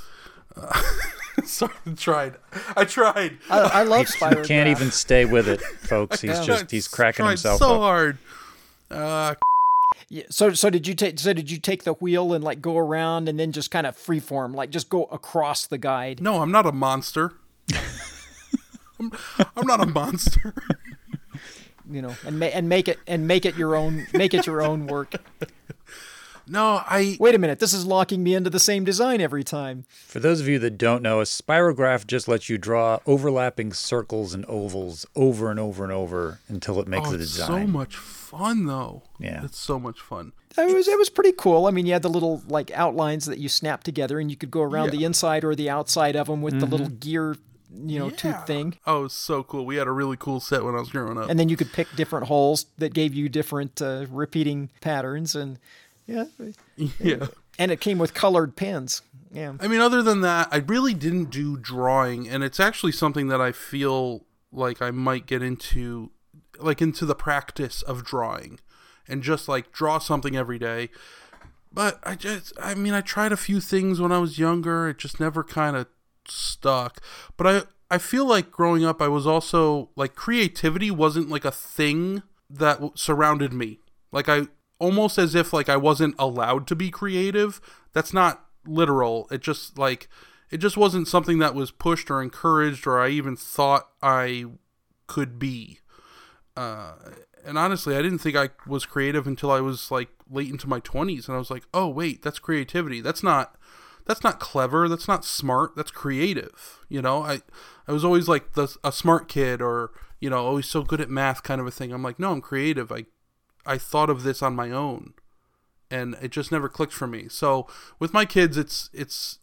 Uh, sorry, I tried. I tried. I, I love He Spyro. can't even stay with it, folks. He's Yeah. just he's cracking himself so up. hard. Uh, Yeah, so so did you take so did you take the wheel and like go around and then just kind of freeform like just go across the guide? no, I'm not a monster. I'm, I'm not a monster. you know, and ma- and make it and make it your own make it your own work. No, I Wait a minute, this is locking me into the same design every time. For those of you that don't know, a spirograph just lets you draw overlapping circles and ovals over and over and over until it makes oh, a it's so much fun though. Yeah. it's so much fun. It was it was pretty cool. I mean, you had the little like outlines that you snap together, and you could go around Yeah. the inside or the outside of them with the little gear, you know, Yeah. tooth thing. Oh, it was so cool. We had a really cool set when I was growing up. And then you could pick different holes that gave you different uh, repeating patterns, and yeah, yeah. and it came with colored pens. Yeah. I mean, other than that, I really didn't do drawing, and it's actually something that I feel like I might get into, like into the practice of drawing, and just like draw something every day. But I just, I mean, I tried a few things when I was younger. It just never kind of stuck. But I, I feel like growing up, I was also like creativity wasn't like a thing that w- surrounded me. Like I almost as if like I wasn't allowed to be creative. That's not literal. It just like it just wasn't something that was pushed or encouraged or I even thought I could be. Uh, and honestly, I didn't think I was creative until I was like late into my 20s and I was like, "Oh, wait, that's creativity. That's not that's not clever, that's not smart, that's creative." You know, I I was always like the a smart kid or, you know, always so good at math kind of a thing. I'm like, "No, I'm creative. I I thought of this on my own." And it just never clicked for me. So, with my kids, it's it's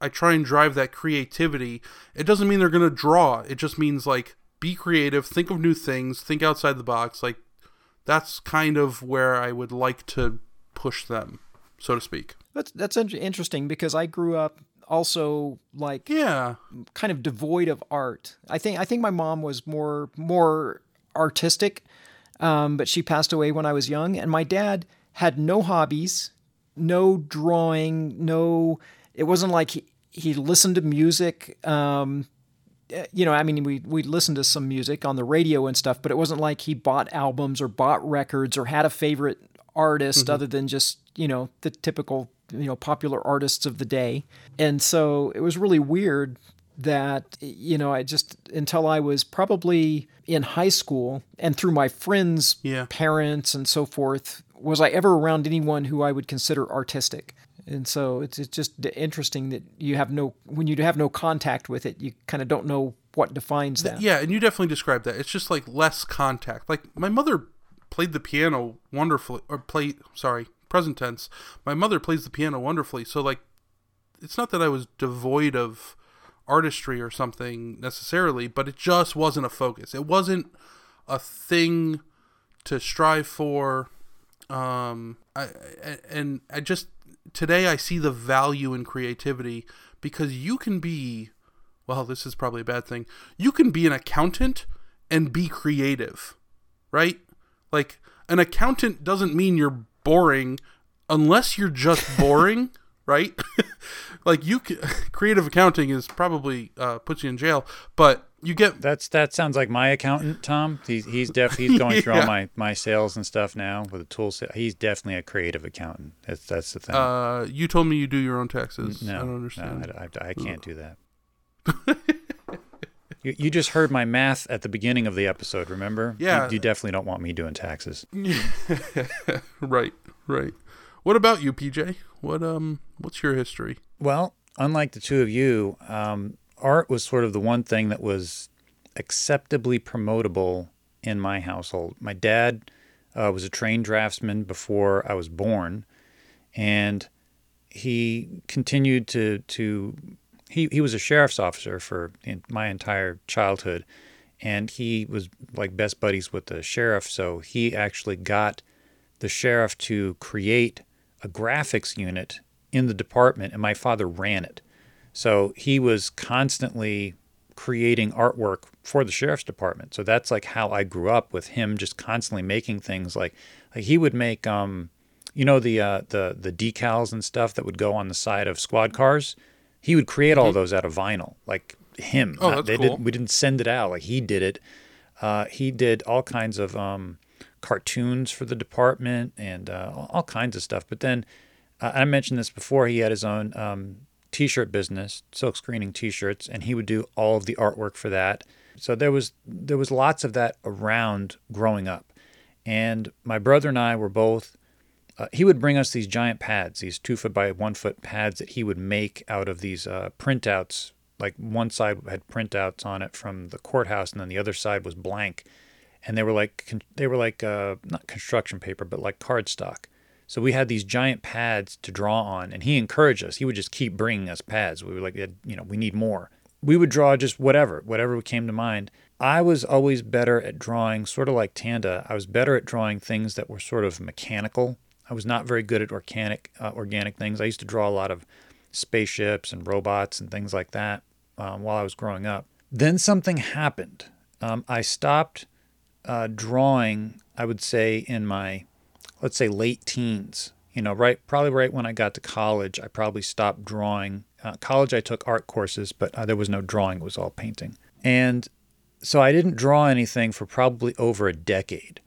I try and drive that creativity. It doesn't mean they're going to draw. It just means like be creative, think of new things, think outside the box. Like that's kind of where I would like to push them, so to speak. That's that's interesting because I grew up also like Yeah. kind of devoid of art. I think I think my mom was more more artistic, um, but she passed away when I was young, and my dad had no hobbies, no drawing, no. It wasn't like he, he listened to music. Um, eh, you know, I mean, we we listened to some music on the radio and stuff, but it wasn't like he bought albums or bought records or had a favorite artist other than just you know the typical you know popular artists of the day. And so it was really weird that you know I just until I was probably in high school and through my friends' Yeah. parents and so forth was I ever around anyone who I would consider artistic. And so it's, it's just interesting that you have no when you have no contact with it, you kind of don't know what defines that. Yeah, and you definitely described that. It's just like less contact. Like my mother played the piano wonderfully or played sorry, present tense. My mother plays the piano wonderfully. So like it's not that I was devoid of artistry or something necessarily, but it just wasn't a focus. It wasn't a thing to strive for. Um, I, and I just today I see the value in creativity because you can be, well, this is probably a bad thing. You can be an accountant and be creative, right? Like an accountant doesn't mean you're boring unless you're just boring, right? Like you creative accounting is probably uh, puts you in jail, but you get That's that sounds like my accountant, Tom. He's he's def he's going through all my my sales and stuff now with the tool set. He's definitely a creative accountant. That's that's the thing. uh you told me you do your own taxes. no, I don't understand. No, I, I- I can't do that. you, you just heard my math at the beginning of the episode. Remember? You- Yeah. You, definitely don't want me doing taxes. right, right. What about you, PJ? What um what's your history? Well, unlike the two of you, um, art was sort of the one thing that was acceptably promotable in my household. My dad uh, was a trained draftsman before I was born, and he continued to to he, he was a sheriff's officer for my entire childhood, and he was like best buddies with the sheriff. So he actually got the sheriff to create a graphics unit in the department, and my father ran it. So he was constantly creating artwork for the sheriff's department. So that's like how I grew up with him just constantly making things like like he would make um you know the uh, the the decals and stuff that would go on the side of squad cars. He would create all those out of vinyl, like him. Oh, Not- that's they cool. didn't, we didn't send it out, like he did it. Uh, he did all kinds of um, cartoons for the department and uh, all- kinds of stuff. But then uh, I mentioned this before. He had his own um, T-shirt business, silk screening T-shirts, and he would do all of the artwork for that. So there was there was lots of that around growing up, and my brother and I were both. Uh, he would bring us these giant pads, these two foot by one foot pads that he would make out of these uh, printouts. Like one side had printouts on it from the courthouse, and then the other side was blank, and they were like they were like uh, not construction paper, but like cardstock. So we had these giant pads to draw on, and he encouraged us. He would just keep bringing us pads. We were like, you know, we need more. We would draw just whatever, whatever came to mind. I was always better at drawing, sort of like Tanda. I was better at drawing things that were sort of mechanical. I was not very good at organic, uh, organic things. I used to draw a lot of spaceships and robots and things like that um, while I was growing up. Then something happened. Um, I stopped uh, drawing. I would say in my let's say late teens you know right probably right when i got to college i probably stopped drawing. Uh, college i took art courses but uh, there was no drawing it was all painting. And so i didn't draw anything for probably over a decade.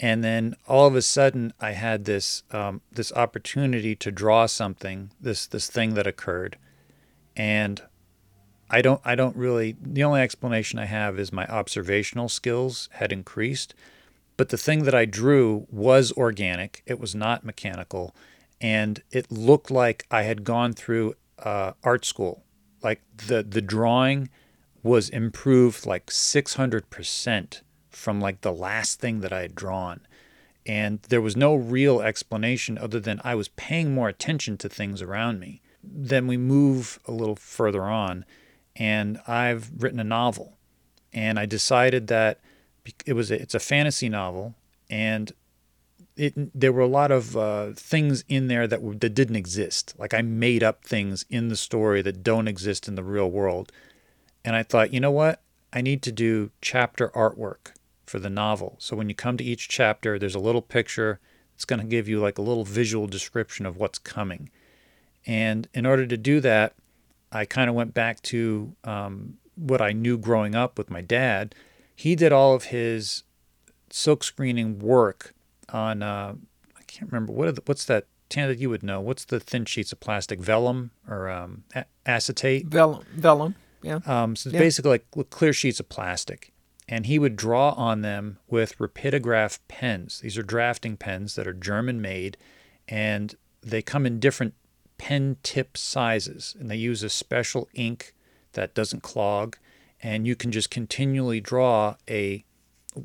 And then all of a sudden i had this um, this opportunity to draw something this this thing that occurred. And i don't i don't really the only explanation i have is my observational skills had increased but the thing that I drew was organic. It was not mechanical, and it looked like I had gone through uh, art school. Like the the drawing was improved like six hundred percent from like the last thing that I had drawn, and there was no real explanation other than I was paying more attention to things around me. Then we move a little further on, and I've written a novel, and I decided that it was a, it's a fantasy novel and it there were a lot of uh, things in there that were, that didn't exist. Like I made up things in the story that don't exist in the real world. And I thought you know what? I need to do chapter artwork for the novel. So when you come to each chapter there's a little picture. It's going to give you like a little visual description of what's coming. And in order to do that I kind of went back to um, what I knew growing up with my dad he did all of his silk screening work on uh, I can't remember what the, what's that Tanda that you would know what's the thin sheets of plastic vellum or um, a- acetate Vellum, vellum. Yeah. um, so it's Yeah. basically like clear sheets of plastic and he would draw on them with rapidograph pens these are drafting pens that are German made and they come in different pen tip sizes and they use a special ink that doesn't clog and you can just continually draw a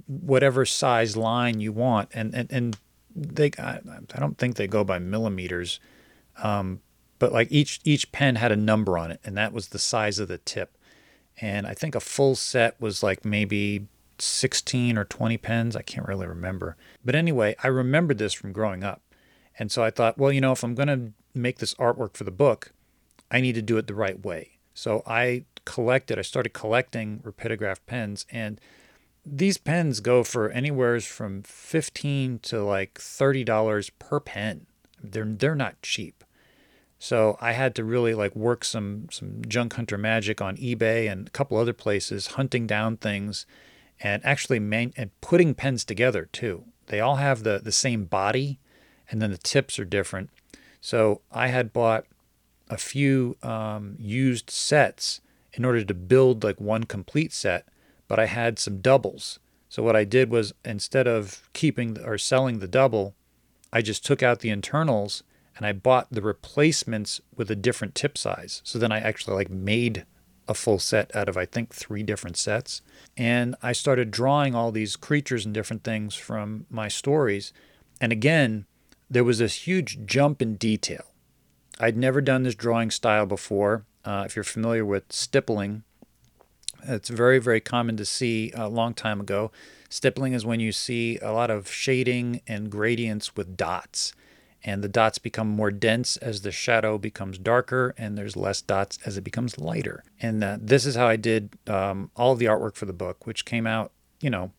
whatever size line you want and and, and they I, I don't think they go by millimeters um, but like each each pen had a number on it, and that was the size of the tip. And I think a full set was like maybe 16 or 20 pens. I can't really remember. But anyway, I remembered this from growing up. And so I thought, well, you know, if I'm going to make this artwork for the book, I need to do it the right way. So I collected, I started collecting rapidograph pens and these pens go for anywhere from 15 to like $30 per pen. They're they're not cheap. So I had to really like work some some junk hunter magic on eBay and a couple other places hunting down things and actually man- and putting pens together too. They all have the the same body and then the tips are different. So I had bought a few um, used sets in order to build like one complete set, but I had some doubles. So what I did was instead of keeping or selling the double, I just took out the internals and I bought the replacements with a different tip size. So then I actually like made a full set out of I think three different sets. And I started drawing all these creatures and different things from my stories. And again, there was this huge jump in detail. I'd never done this drawing style before. Uh, if you're familiar with stippling, it's very, very common to see a long time ago. Stippling is when you see a lot of shading and gradients with dots, and the dots become more dense as the shadow becomes darker, and there's less dots as it becomes lighter. And uh, this is how I did um, all the artwork for the book, which came out, you know,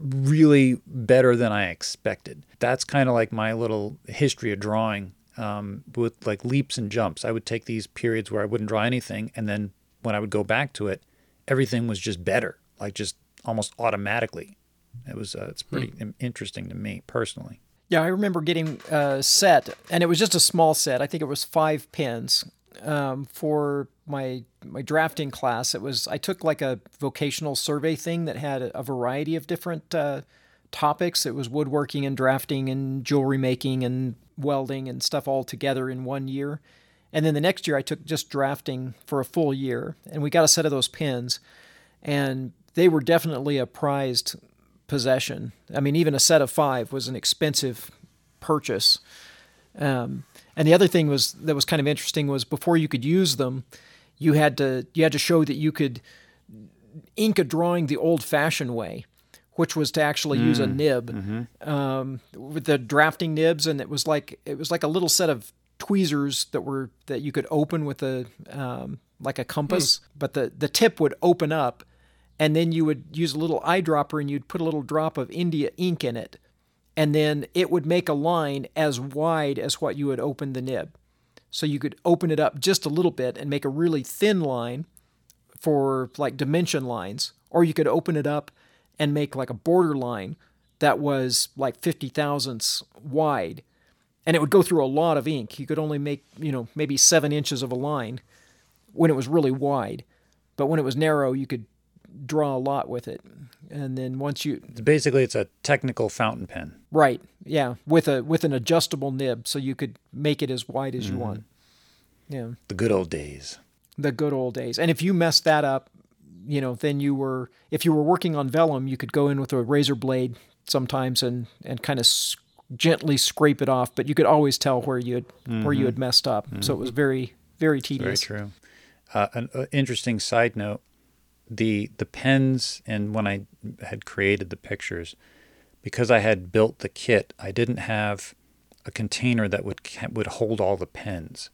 really better than I expected. That's kind of like my little history of drawing um, with like leaps and jumps. I would take these periods where I wouldn't draw anything, and then when I would go back to it, everything was just better, like just almost automatically. It was uh, it's pretty hmm. interesting to me personally. Yeah, I remember getting a set, and it was just a small set. I think it was five pens um, for my my drafting class. It was I took like a vocational survey thing that had a, variety of different uh, topics. It was woodworking and drafting and jewelry making and welding and stuff all together in one year. And then the next year I took just drafting for a full year, and we got a set of those pins, and they were definitely a prized possession. I mean, even a set of five was an expensive purchase. Um, and the other thing was that was kind of interesting was before you could use them, you had to you had to show that you could ink a drawing the old-fashioned way, which was to actually mm. use a mm. nib mm-hmm. um, with the drafting nibs, and it was like it was like a little set of tweezers that were that you could open with a um, like a compass, mm. but the the tip would open up, and then you would use a little eyedropper and you'd put a little drop of India ink in it and then it would make a line as wide as what you would open the nib. So you could open it up just a little bit and make a really thin line for like dimension lines, or you could open it up and make like a border line that was like 50 thousandths wide. And it would go through a lot of ink. You could only make, you know, maybe seven inches of a line when it was really wide. But when it was narrow, you could draw a lot with it. And then once you basically it's a technical fountain pen. Right. Yeah, with a with an adjustable nib so you could make it as wide as mm. you mm-hmm. want. Yeah. The good old days. The good old days. And if you messed that up, you know, then you were if you were working on vellum, you could go in with a razor blade sometimes and and kind of gently scrape it off, but you could always tell where you had mm-hmm. where you had messed up. Mm-hmm. So it was very very tedious. Very true. Uh, an uh, interesting side note: the the pens and when I had created the pictures, because I had built the kit, I didn't have a container that would would hold all the pens,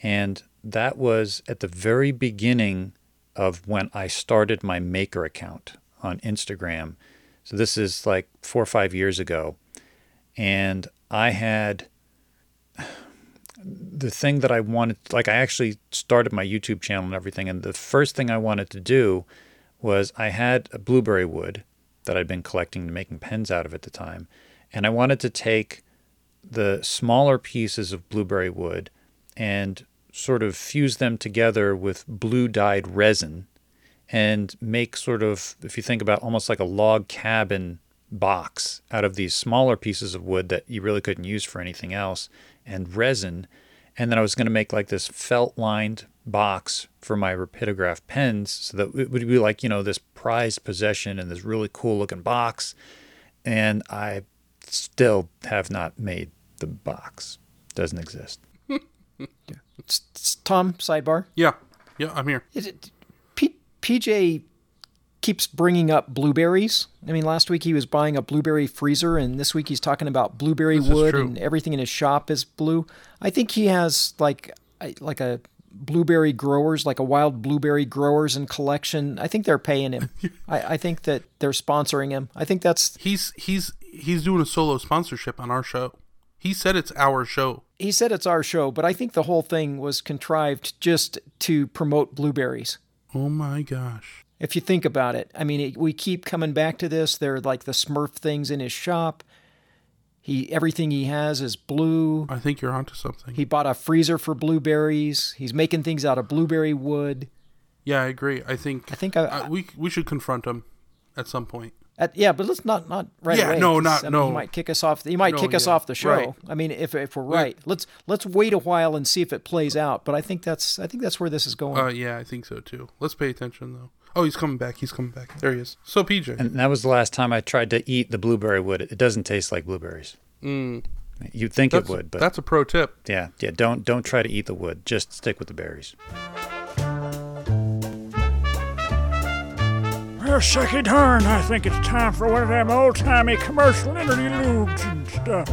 and that was at the very beginning of when I started my maker account on Instagram. So this is like four or five years ago, and I had the thing that I wanted, like I actually started my YouTube channel and everything, and the first thing I wanted to do was I had a blueberry wood that I'd been collecting and making pens out of at the time, and I wanted to take the smaller pieces of blueberry wood and sort of fuse them together with blue dyed resin and make sort of, if you think about almost like a log cabin box out of these smaller pieces of wood that you really couldn't use for anything else and resin. And then I was going to make like this felt lined box for my rapidograph pens so that it would be like, you know, this prized possession in this really cool looking box. And I still have not made the box. Doesn't exist. yeah. It's Tom, sidebar. Yeah, yeah, I'm here. Is it, P, PJ keeps bringing up blueberries. I mean, last week he was buying a blueberry freezer, and this week he's talking about blueberry This wood, and everything in his shop is blue. I think he has like like a blueberry growers, like a wild blueberry growers and collection. I think they're paying him. I, I think that they're sponsoring him. I think that's He's he's he's doing a solo sponsorship on our show. He said it's our show. he said it's our show, but I think the whole thing was contrived just to promote blueberries. Oh my gosh. If you think about it, I mean, it, we keep coming back to this. They're like the Smurf things in his shop. He everything he has is blue. I think you're onto something. He bought a freezer for blueberries. He's making things out of blueberry wood. yeah, I agree. I think I think I, uh, we we should confront him at some point. At, yeah, but let's not not right Yeah, away. no, not- I mean, no. He might kick us off. He might No, kick us yeah, off the show. right. I mean, if if we're right, let's let's wait a while and see if it plays out. But I think that's I think that's where this is going. Uh, yeah, I think so too. Let's pay attention though. Oh, he's coming back. He's coming back. There he is. So PJ, And that was the last time I tried to eat the blueberry wood. It doesn't taste like blueberries. mm, You'd think that's it would, but that's a pro tip. yeah, yeah. Don't don't try to eat the wood. Just stick with the berries. Well, sucky darn, I think it's time for one of them old timey commercial interludes and stuff.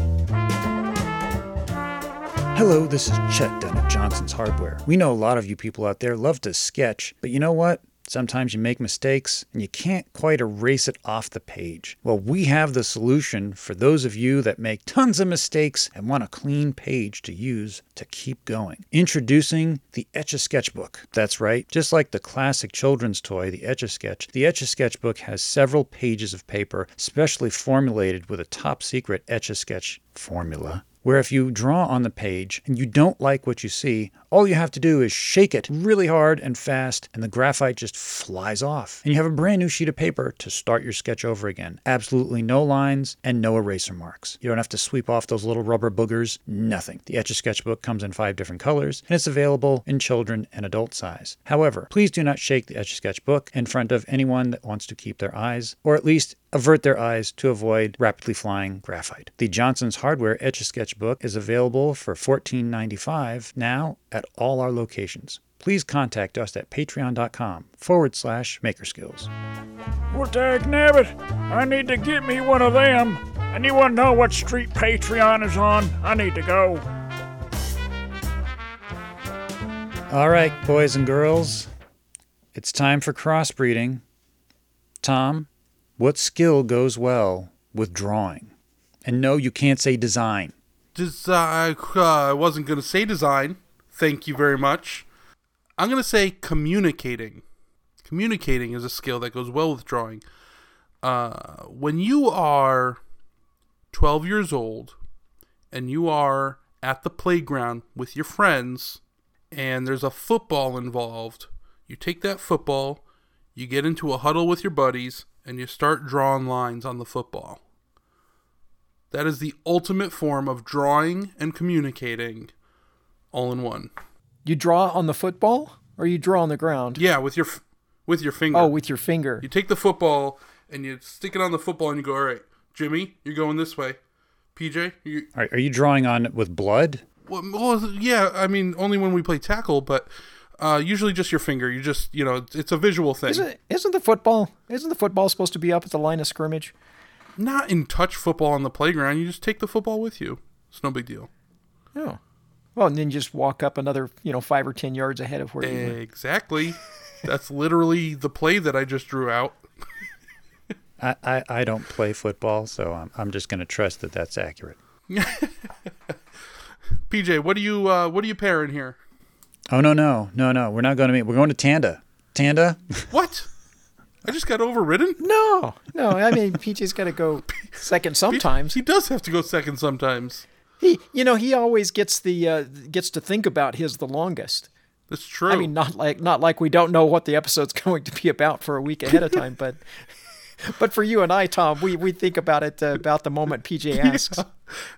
Hello, this is Chet down at Johnson's Hardware. We know a lot of you people out there love to sketch, but you know what? Sometimes you make mistakes and you can't quite erase it off the page. Well, we have the solution for those of you that make tons of mistakes and want a clean page to use to keep going. Introducing the Etch a Sketchbook. That's right, just like the classic children's toy, the Etch a Sketch, the Etch a Sketchbook has several pages of paper specially formulated with a top secret Etch a Sketch formula where if you draw on the page and you don't like what you see, all you have to do is shake it really hard and fast, and the graphite just flies off. And you have a brand new sheet of paper to start your sketch over again. Absolutely no lines and no eraser marks. You don't have to sweep off those little rubber boogers, nothing. The Etch a Sketchbook comes in five different colors, and it's available in children and adult size. However, please do not shake the Etch a Sketchbook in front of anyone that wants to keep their eyes, or at least avert their eyes to avoid rapidly flying graphite. The Johnson's Hardware Etch a Sketchbook is available for $14.95 now at all our locations. Please contact us at patreon.com forward slash makerskills. Well, dag nabbit, I need to get me one of them. Anyone know what street Patreon is on? I need to go. All right, boys and girls, it's time for crossbreeding. Tom, what skill goes well with drawing? And no, you can't say design. Design. Uh, I wasn't gonna say design. Thank you very much. I'm gonna say communicating. Communicating is a skill that goes well with drawing. Uh, when you are 12 years old and you are at the playground with your friends and there's a football involved, you take that football, you get into a huddle with your buddies, and you start drawing lines on the football. That is the ultimate form of drawing and communicating all in one. You draw on the football or you draw on the ground? Yeah, with your with your finger. Oh, with your finger. you take the football and you stick it on the football and you go, "All right, Jimmy, you're going this way. PJ, you Are, are you drawing on it with blood? well, well, yeah, I mean only when we play tackle, but uh, usually just your finger. You just, you know, it's- it's a visual thing. Isn't, isn't the football isn't the football supposed to be up at the line of scrimmage? Not in touch football on the playground. You just take the football with you. It's no big deal. Oh. Well, and then just walk up another, you know, five or ten yards ahead of where you were. Exactly. That's literally the play that I just drew out. I, I, I don't play football, so I'm, I'm just going to trust that that's accurate. PJ, what do you uh, what do you pair in here? Oh, no, no, no, no. We're not going to meet. We're going to Tanda. Tanda? What? I just got overridden. No, no. I mean, PJ's got to go second sometimes. He does have to go second sometimes. He, you know, he always gets the uh, gets to think about his the longest. That's true. I mean, not like not like we don't know what the episode's going to be about for a week ahead of time, but but for you and I, Tom, we we think about it uh, about the moment PJ asks.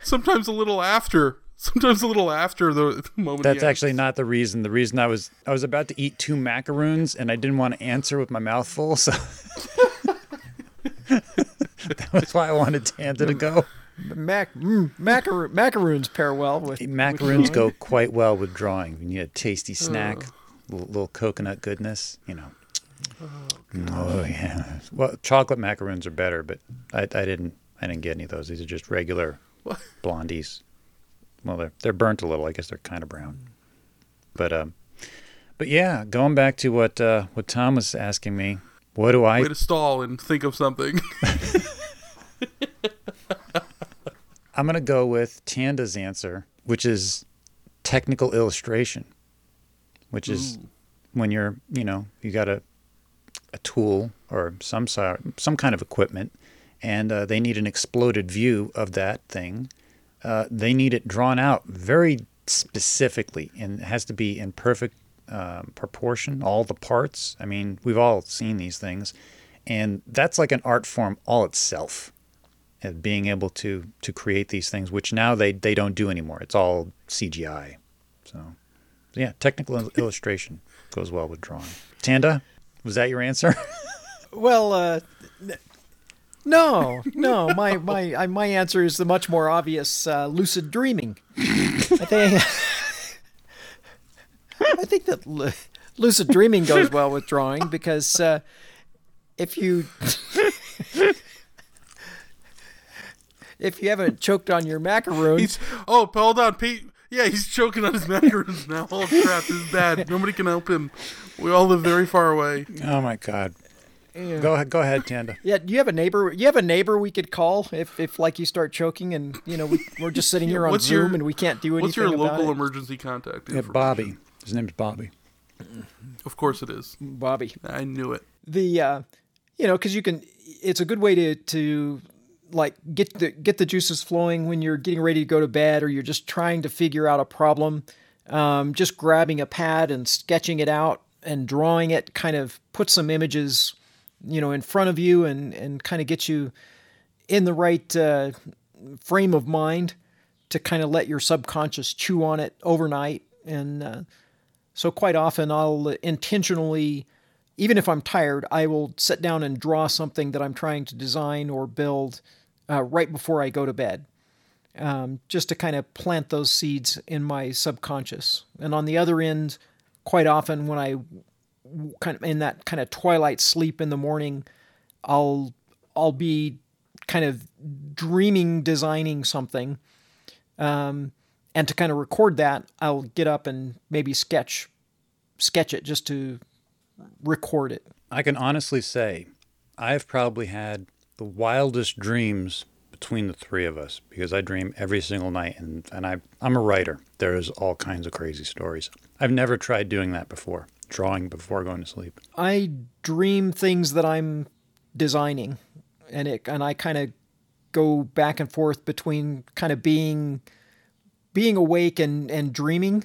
sometimes a little after. Sometimes a little after the moment. That's he actually not the reason. The reason I was I was about to eat two macaroons and I didn't want to answer with my mouth full, so that was why I wanted Tanda to go. Mac mm, macar- macaroons pair well with Macaroons go quite well with drawing. You need a tasty snack, little, little coconut goodness, you know. Oh, yeah. Well, chocolate macaroons are better, but I, I didn't I didn't get any of those. These are just regular What? blondies. Well, they're they're burnt a little. I guess they're kind of brown. But um, but yeah, going back to what uh, what Tom was asking me, what do I Way to stall and think of something. I'm going to go with Tanda's answer, which is technical illustration, which is when you're, you know, you got a a tool or some sort, some kind of equipment, and uh, they need an exploded view of that thing. Uh, they need it drawn out very specifically, and it has to be in perfect um, proportion, all the parts. I mean, we've all seen these things, and that's like an art form all itself of being able to to create these things, which now they they don't do anymore. It's all CGI. So, yeah, technical illustration goes well with drawing. Tanda, was that your answer? Well, uh, no, no. My my I, my answer is the much more obvious uh, lucid dreaming. I think I think that lu- lucid dreaming goes well with drawing because uh, if you if you haven't choked on your macaroons, he's oh, hold on, Pete. Yeah, he's choking on his macaroons now. Oh crap, this is bad. Nobody can help him. We all live very far away. oh my God. Go ahead, go ahead, Tanda. Yeah, do you have a neighbor? You have a neighbor we could call if, if like you start choking and you know we, we're just sitting here on What's Zoom your- and we can't do anything What's your about local it. emergency contact? Yeah. Bobby. His name's Bobby. Of course it is. Bobby. I knew it. The uh, you know because you can. It's a good way to to like get the get the juices flowing when you're getting ready to go to bed or you're just trying to figure out a problem. Um, just grabbing a pad and sketching it out and drawing it kind of puts some images you know in front of you and and kind of get you in the right uh, frame of mind to kind of let your subconscious chew on it overnight. And uh, so quite often I'll intentionally even if I'm tired I will sit down and draw something that I'm trying to design or build uh, right before I go to bed um, just to kind of plant those seeds in my subconscious. And on the other end quite often when I kind of in that kind of twilight sleep in the morning I'll I'll be kind of dreaming designing something um, and to kind of record that I'll get up and maybe sketch sketch it just to record it I can honestly say I've probably had the wildest dreams between the three of us because I dream every single night and, and I, I'm a writer. There's all kinds of crazy stories. I've never tried doing that before, drawing before going to sleep. I dream things that I'm designing and it and I kind of go back and forth between kind of being being awake and and dreaming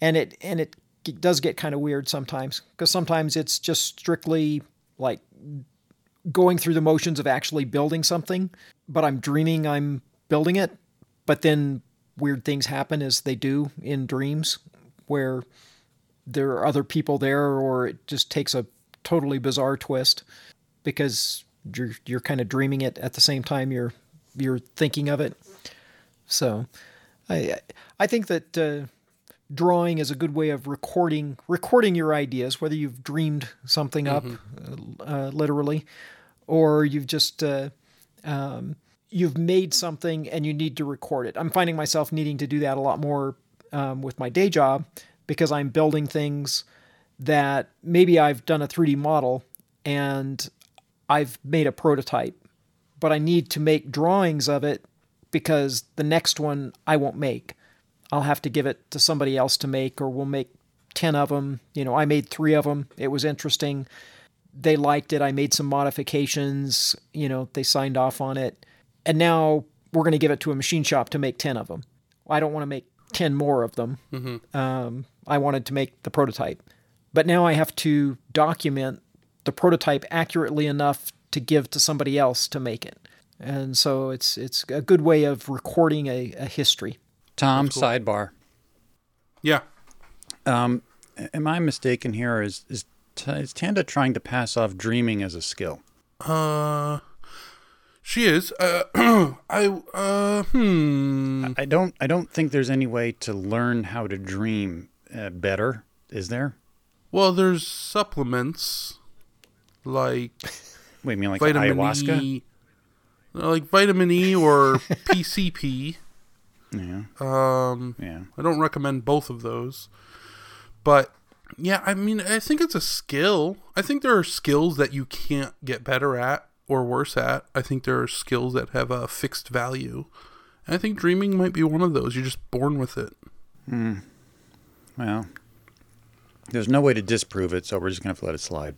and it and it does get kind of weird sometimes because sometimes it's just strictly like going through the motions of actually building something but I'm dreaming I'm building it but then weird things happen as they do in dreams where there are other people there or it just takes a totally bizarre twist because you're you're kind of dreaming it at the same time you're you're thinking of it. So i i think that uh, drawing is a good way of recording recording your ideas whether you've dreamed something up uh, uh, literally or you've just uh, um, you've made something and you need to record it. I'm finding myself needing to do that a lot more um, with my day job because i'm building things that maybe i've done a 3d model and i've made a prototype but i need to make drawings of it because the next one i won't make I'll have to give it to somebody else to make, or we'll make 10 of them. You know, I made three of them. It was interesting. They liked it. I made some modifications. You know, they signed off on it. And now we're going to give it to a machine shop to make 10 of them. I don't want to make 10 more of them. Um, I wanted to make the prototype. But now I have to document the prototype accurately enough to give to somebody else to make it. And so it's it's a good way of recording a, a history. Tom, sidebar. Yeah. Um, am I mistaken here? Is is, T- is Tanda trying to pass off dreaming as a skill? Uh, She is. Uh, I uh, hmm. I don't I don't think there's any way to learn how to dream uh, better, is there? Well, there's supplements like Wait, you mean like vitamin ayahuasca? E, uh, like vitamin E or PCP. Yeah, Um, yeah. I don't recommend both of those. But yeah, I mean, I think it's a skill. I think there are skills that you can't get better at or worse at. I think there are skills that have a fixed value. And I think dreaming might be one of those. You're just born with it. Well, there's no way to disprove it, so we're just gonna let it slide.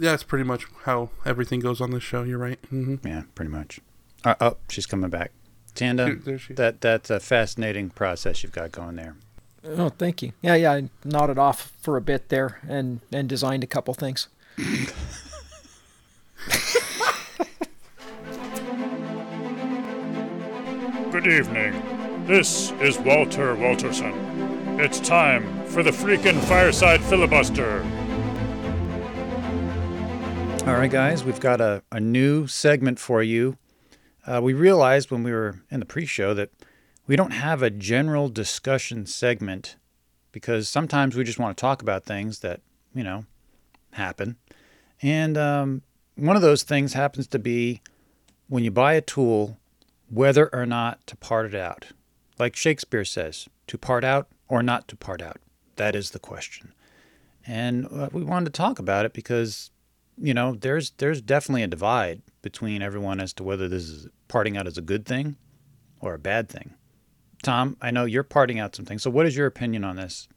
Yeah, that's pretty much how everything goes on this show. You're right. Mm-hmm. Yeah, pretty much. Uh, oh, she's coming back. Tanda, There- there she- that that's a fascinating process you've got going there. Oh, thank you. Yeah, yeah. I nodded off for a bit there and and designed a couple things. Good evening. This is Walter Walterson. It's time for the freaking fireside filibuster. All right, guys, we've got a, a new segment for you. Uh, we realized when we were in the pre show that we don't have a general discussion segment because sometimes we just want to talk about things that, you know, happen. And um, one of those things happens to be when you buy a tool, whether or not to part it out. Like Shakespeare says, to part out or not to part out. That is the question. And uh, we wanted to talk about it because you know, there's there's definitely a divide between everyone as to whether this is parting out as a good thing or a bad thing. Tom, I know you're parting out some things. So what is your opinion on this?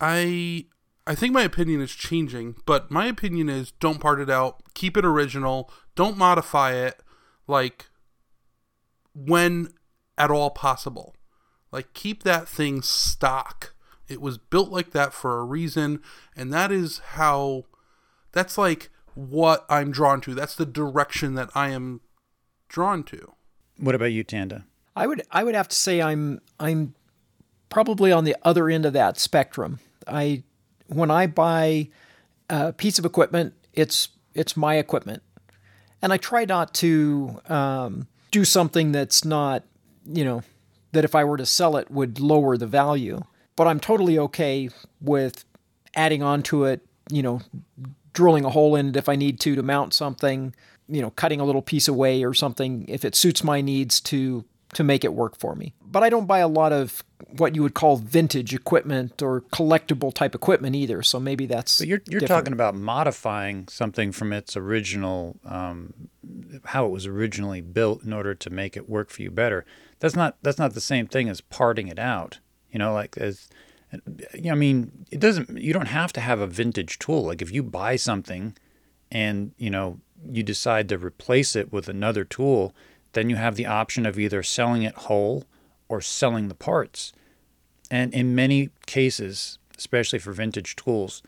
I I think my opinion is changing, but my opinion is don't part it out. Keep it original. Don't modify it like when at all possible. Like keep that thing stock. It was built like that for a reason, and that is how that's like what I'm drawn to. That's the direction that I am drawn to. What about you, Tanda? I would I would have to say I'm I'm probably on the other end of that spectrum. I when I buy a piece of equipment, it's it's my equipment, and I try not to um, do something that's not you know that if I were to sell it would lower the value. But I'm totally okay with adding on to it. You know, drilling a hole in it if I need to to mount something, you know, cutting a little piece away or something if it suits my needs to to make it work for me. But I don't buy a lot of what you would call vintage equipment or collectible type equipment either. So maybe that's But you're you're different. talking about modifying something from its original, um, how it was originally built in order to make it work for you better. That's not that's not the same thing as parting it out. You know, like as I mean, it doesn't. You don't have to have a vintage tool. Like if you buy something, and you know you decide to replace it with another tool, then you have the option of either selling it whole or selling the parts. And in many cases, especially for vintage tools,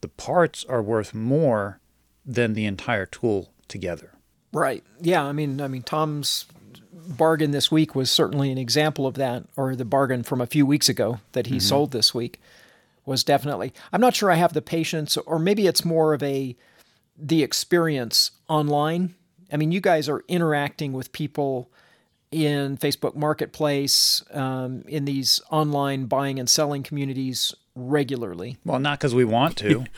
the parts are worth more than the entire tool together. Right. Yeah. I mean, I mean, Tom's bargain this week was certainly an example of that, or the bargain from a few weeks ago that he mm-hmm. sold this week was definitely. I'm not sure I have the patience, or maybe it's more of a the experience online. I mean, you guys are interacting with people in Facebook Marketplace, um, in these online buying and selling communities regularly. Well, not because we want to.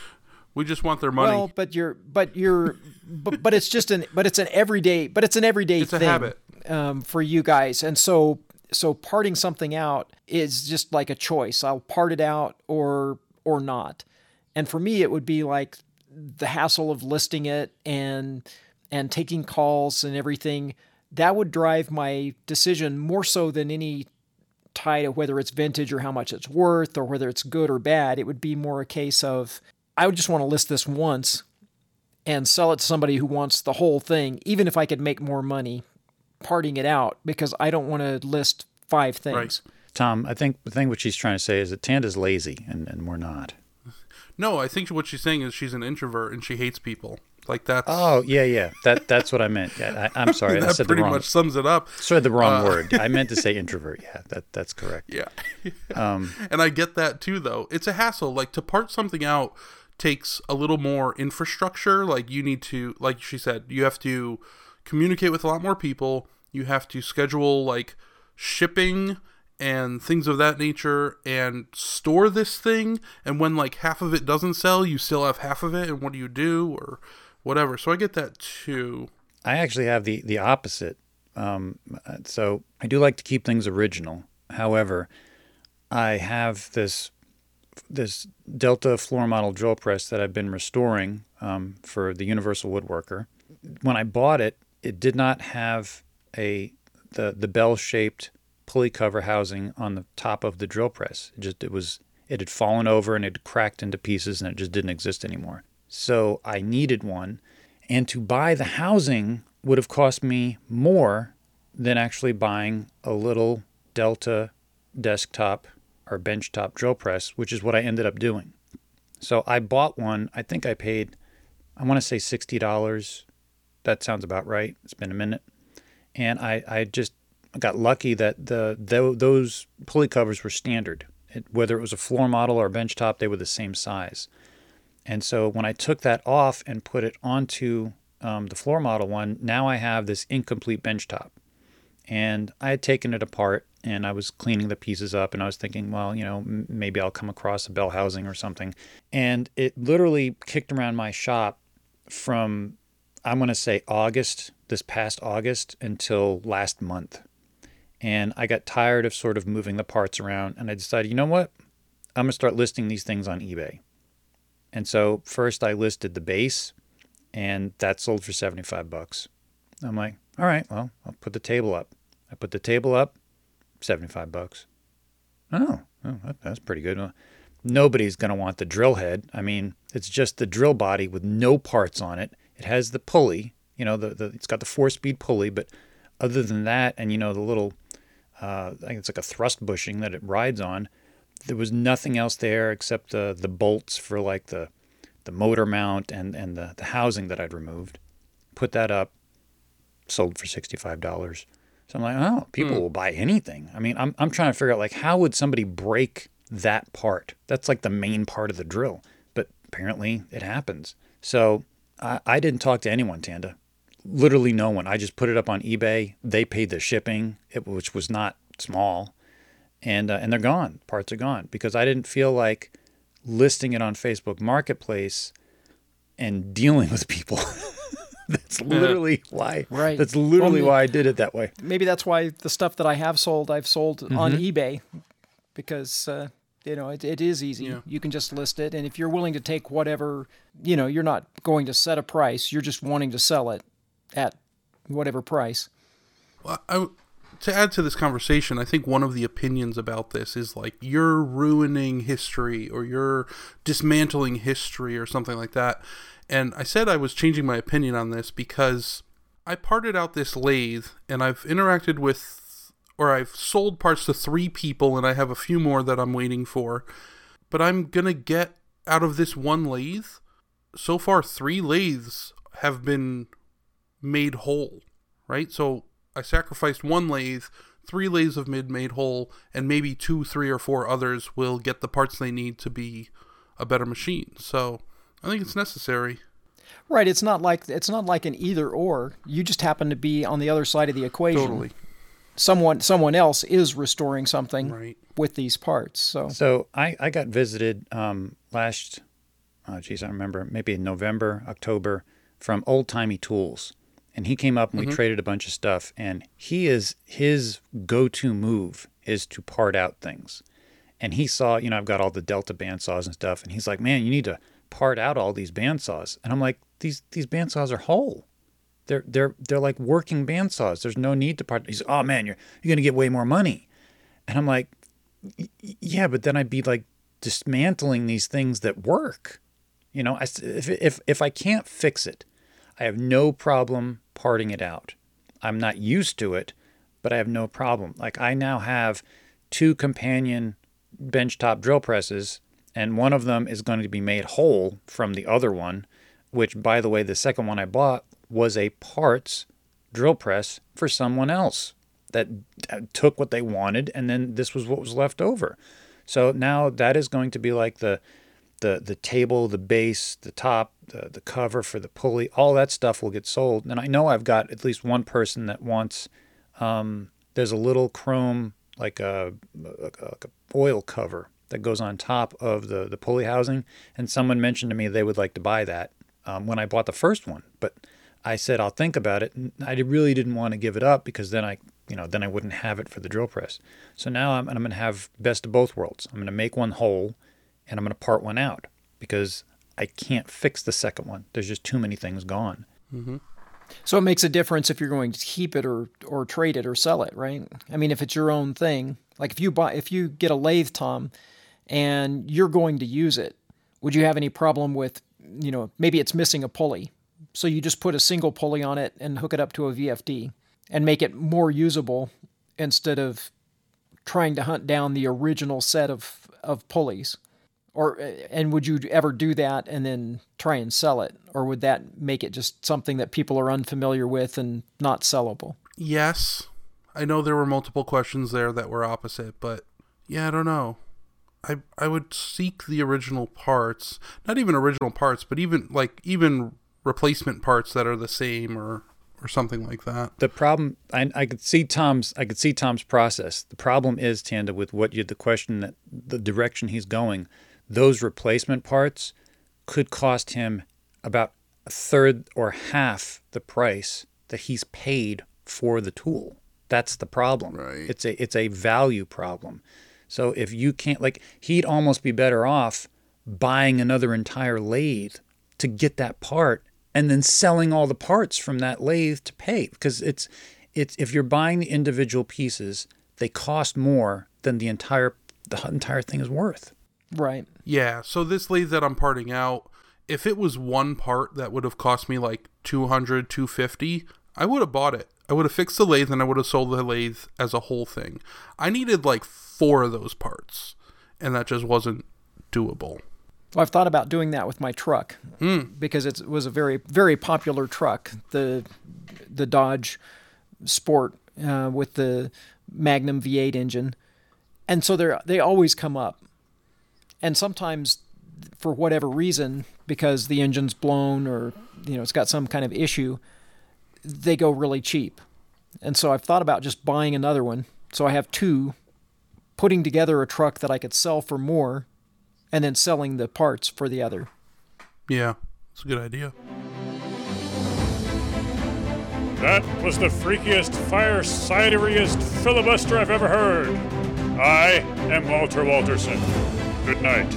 We just want their money. Well, but you're, but you're, but, but it's just an, but it's an everyday, but it's an everyday It's a thing habit. um, for you guys, and so so parting something out is just like a choice. I'll part it out or or not, and for me, it would be like the hassle of listing it and and taking calls and everything. That would drive my decision more so than any tie to whether it's vintage or how much it's worth or whether it's good or bad. It would be more a case of I would just want to list this once and sell it to somebody who wants the whole thing, even if I could make more money parting it out, because I don't want to list five things. Tom, I think the thing what she's trying to say is that Tanda's lazy and, and we're not. no, I think what she's saying is she's an introvert and she hates people. Like that. Oh yeah, yeah. That that's what I meant. Yeah, I, I'm sorry. I that said the pretty wrong. much sums it up. Said the wrong word. I meant to say introvert. Yeah, that that's correct. Yeah. Um, and I get that too though. It's a hassle. Like to part something out takes a little more infrastructure. Like you need to like she said, you have to communicate with a lot more people. You have to schedule like shipping and things of that nature and store this thing and when like half of it doesn't sell you still have half of it and what do you do or whatever so i get that too I actually have the the opposite. Um, so I do like to keep things original. However, I have this this Delta floor model drill press that I've been restoring um, for the Universal Woodworker. When I bought it, it did not have a the the bell shaped pulley cover housing on the top of the drill press. It just it was it had fallen over and it cracked into pieces and it just didn't exist anymore. So I needed one, and to buy the housing would have cost me more than actually buying a little Delta desktop or benchtop drill press, which is what I ended up doing. So I bought one. I think I paid, I want to say sixty dollars. That sounds about right. It's been a minute, and I I just got lucky that the, tho- those pulley covers were standard. It, whether it was a floor model or a benchtop, they were the same size. And so when I took that off and put it onto um, the floor model one, now I have this incomplete bench top. And I had taken it apart and I was cleaning the pieces up and I was thinking, well, you know, m- maybe I'll come across a bell housing or something. And it literally kicked around my shop from, I'm going to say August, this past August, until last month. And I got tired of sort of moving the parts around and I decided, you know what? I'm going to start listing these things on eBay. And so first I listed the base and that sold for 75 bucks. I'm like, all right, well, I'll put the table up. I put the table up, 75 bucks. Oh, oh that, that's pretty good. Nobody's going to want the drill head. I mean, it's just the drill body with no parts on it. It has the pulley, you know, the, the it's got the four speed pulley, but other than that, and you know, the little, uh, I think it's like a thrust bushing that it rides on, there was nothing else there except the, the bolts for like the, the motor mount and, and the, the housing that I'd removed. Put that up, sold for $65. So I'm like, oh, people hmm. will buy anything. I mean, I'm, I'm trying to figure out like how would somebody break that part? That's like the main part of the drill. But apparently it happens. So I, I didn't talk to anyone, Tanda. Literally no one. I just put it up on eBay. They paid the shipping, it, which was not small. And, uh, and they're gone. Parts are gone because I didn't feel like listing it on Facebook Marketplace and dealing with people. that's literally why. Right. That's literally Well, why I did it that way. Maybe that's why the stuff that I have sold, I've sold on Mm-hmm. eBay because, uh, you know, it, it is easy. Yeah. You can just list it. And if you're willing to take whatever, you know, you're not going to set a price, you're just wanting to sell it at whatever price. Well, I, to add to this conversation, I think one of the opinions about this is like you're ruining history or you're dismantling history or something like that. And I said I was changing my opinion on this because I parted out this lathe and I've interacted with or I've sold parts to three people and I have a few more that I'm waiting for. But I'm going to get out of this one lathe. So far, three lathes have been made whole, right? So I sacrificed one lathe, three lathes of mid made whole, and maybe two, three, or four others will get the parts they need to be a better machine. So I think it's necessary. Right. It's not like it's not like an either or. You just happen to be on the other side of the equation. Totally. Someone someone else is restoring something Right. with these parts. So So I, I got visited um, last, oh geez, I remember, maybe in November, October, from Old Timey Tools, and he came up and we mm-hmm. traded a bunch of stuff. And he is his go-to move is to part out things. And he saw, you know, I've got all the Delta bandsaws and stuff, and he's like, "Man, you need to part out all these bandsaws." And I'm like, "These these bandsaws are whole." They're they're they're like working bandsaws. There's no need to part. He's, "Oh man, you're you're gonna get way more money," and I'm like, yeah, but then I'd be like dismantling these things that work. You know, I if, if, if I can't fix it, I have no problem parting it out. I'm not used to it, but I have no problem. Like I now have two companion benchtop drill presses, and one of them is going to be made whole from the other one, which, by the way, the second one I bought was a parts drill press for someone else that uh, took what they wanted, and then this was what was left over. So now that is going to be like the the the table, the base, the top, the the cover for the pulley, all that stuff will get sold. And I know I've got at least one person that wants. Um, there's a little chrome like a, a oil cover that goes on top of the the pulley housing, and someone mentioned to me they would like to buy that um, when I bought the first one, but I said I'll think about it. And I really didn't want to give it up because then I, you know, then I wouldn't have it for the drill press. So now I'm, I'm going to have best of both worlds. I'm going to make one whole, and I'm going to part one out because I can't fix the second one. There's just too many things gone. Mm-hmm. So it makes a difference if you're going to keep it or or trade it or sell it, right? I mean, if it's your own thing, like if you buy if you get a lathe tom and you're going to use it, would you have any problem with, you know, maybe it's missing a pulley. So you just put a single pulley on it and hook it up to a VFD and make it more usable instead of trying to hunt down the original set of of pulleys. Or uh, and would you ever do that and then try and sell it, or would that make it just something that people are unfamiliar with and not sellable? Yes. I know there were multiple questions there that were opposite, but yeah, I don't know. I I would seek the original parts, not even original parts, but even like even replacement parts that are the same or or something like that. The problem I, I could see Tom's I could see Tom's process. The problem is Tanda with what you the question that the direction he's going. Those replacement parts could cost him about a third or half the price that he's paid for the tool. That's the problem. Right. It's a it's a value problem. So if you can't like he'd almost be better off buying another entire lathe to get that part and then selling all the parts from that lathe to pay because it's it's if you're buying the individual pieces they cost more than the entire the entire thing is worth Right. Yeah, so this lathe that I'm parting out, if it was one part that would have cost me like 200, 250, I would have bought it. I would have fixed the lathe and I would have sold the lathe as a whole thing. I needed like four of those parts, and that just wasn't doable. Well, I've thought about doing that with my truck because it was a very very popular truck, the the Dodge Sport uh, with the Magnum V8 engine, and so they're they always come up, and sometimes for whatever reason, because the engine's blown or you know it's got some kind of issue, they go really cheap, and so I've thought about just buying another one. So I have two, putting together a truck that I could sell for more and then selling the parts for the other. Yeah, it's a good idea. That was the freakiest, firesideriest filibuster I've ever heard. I am Walter Walterson. Good night.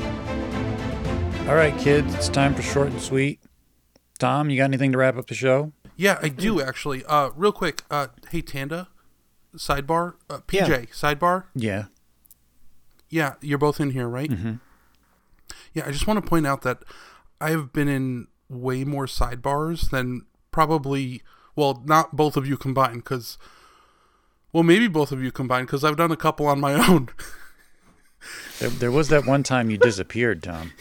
all right kids it's time for short and sweet tom you got anything to wrap up the show Yeah, I do actually. Uh, real quick. Uh, hey Tanda, sidebar. Uh, PJ, Yeah. sidebar. yeah Yeah, you're both in here, right? Mm-hmm. Yeah, I just want to point out that I have been in way more sidebars than probably, well, not both of you combined, because, well, maybe both of you combined, because I've done a couple on my own. There, there was that one time you disappeared tom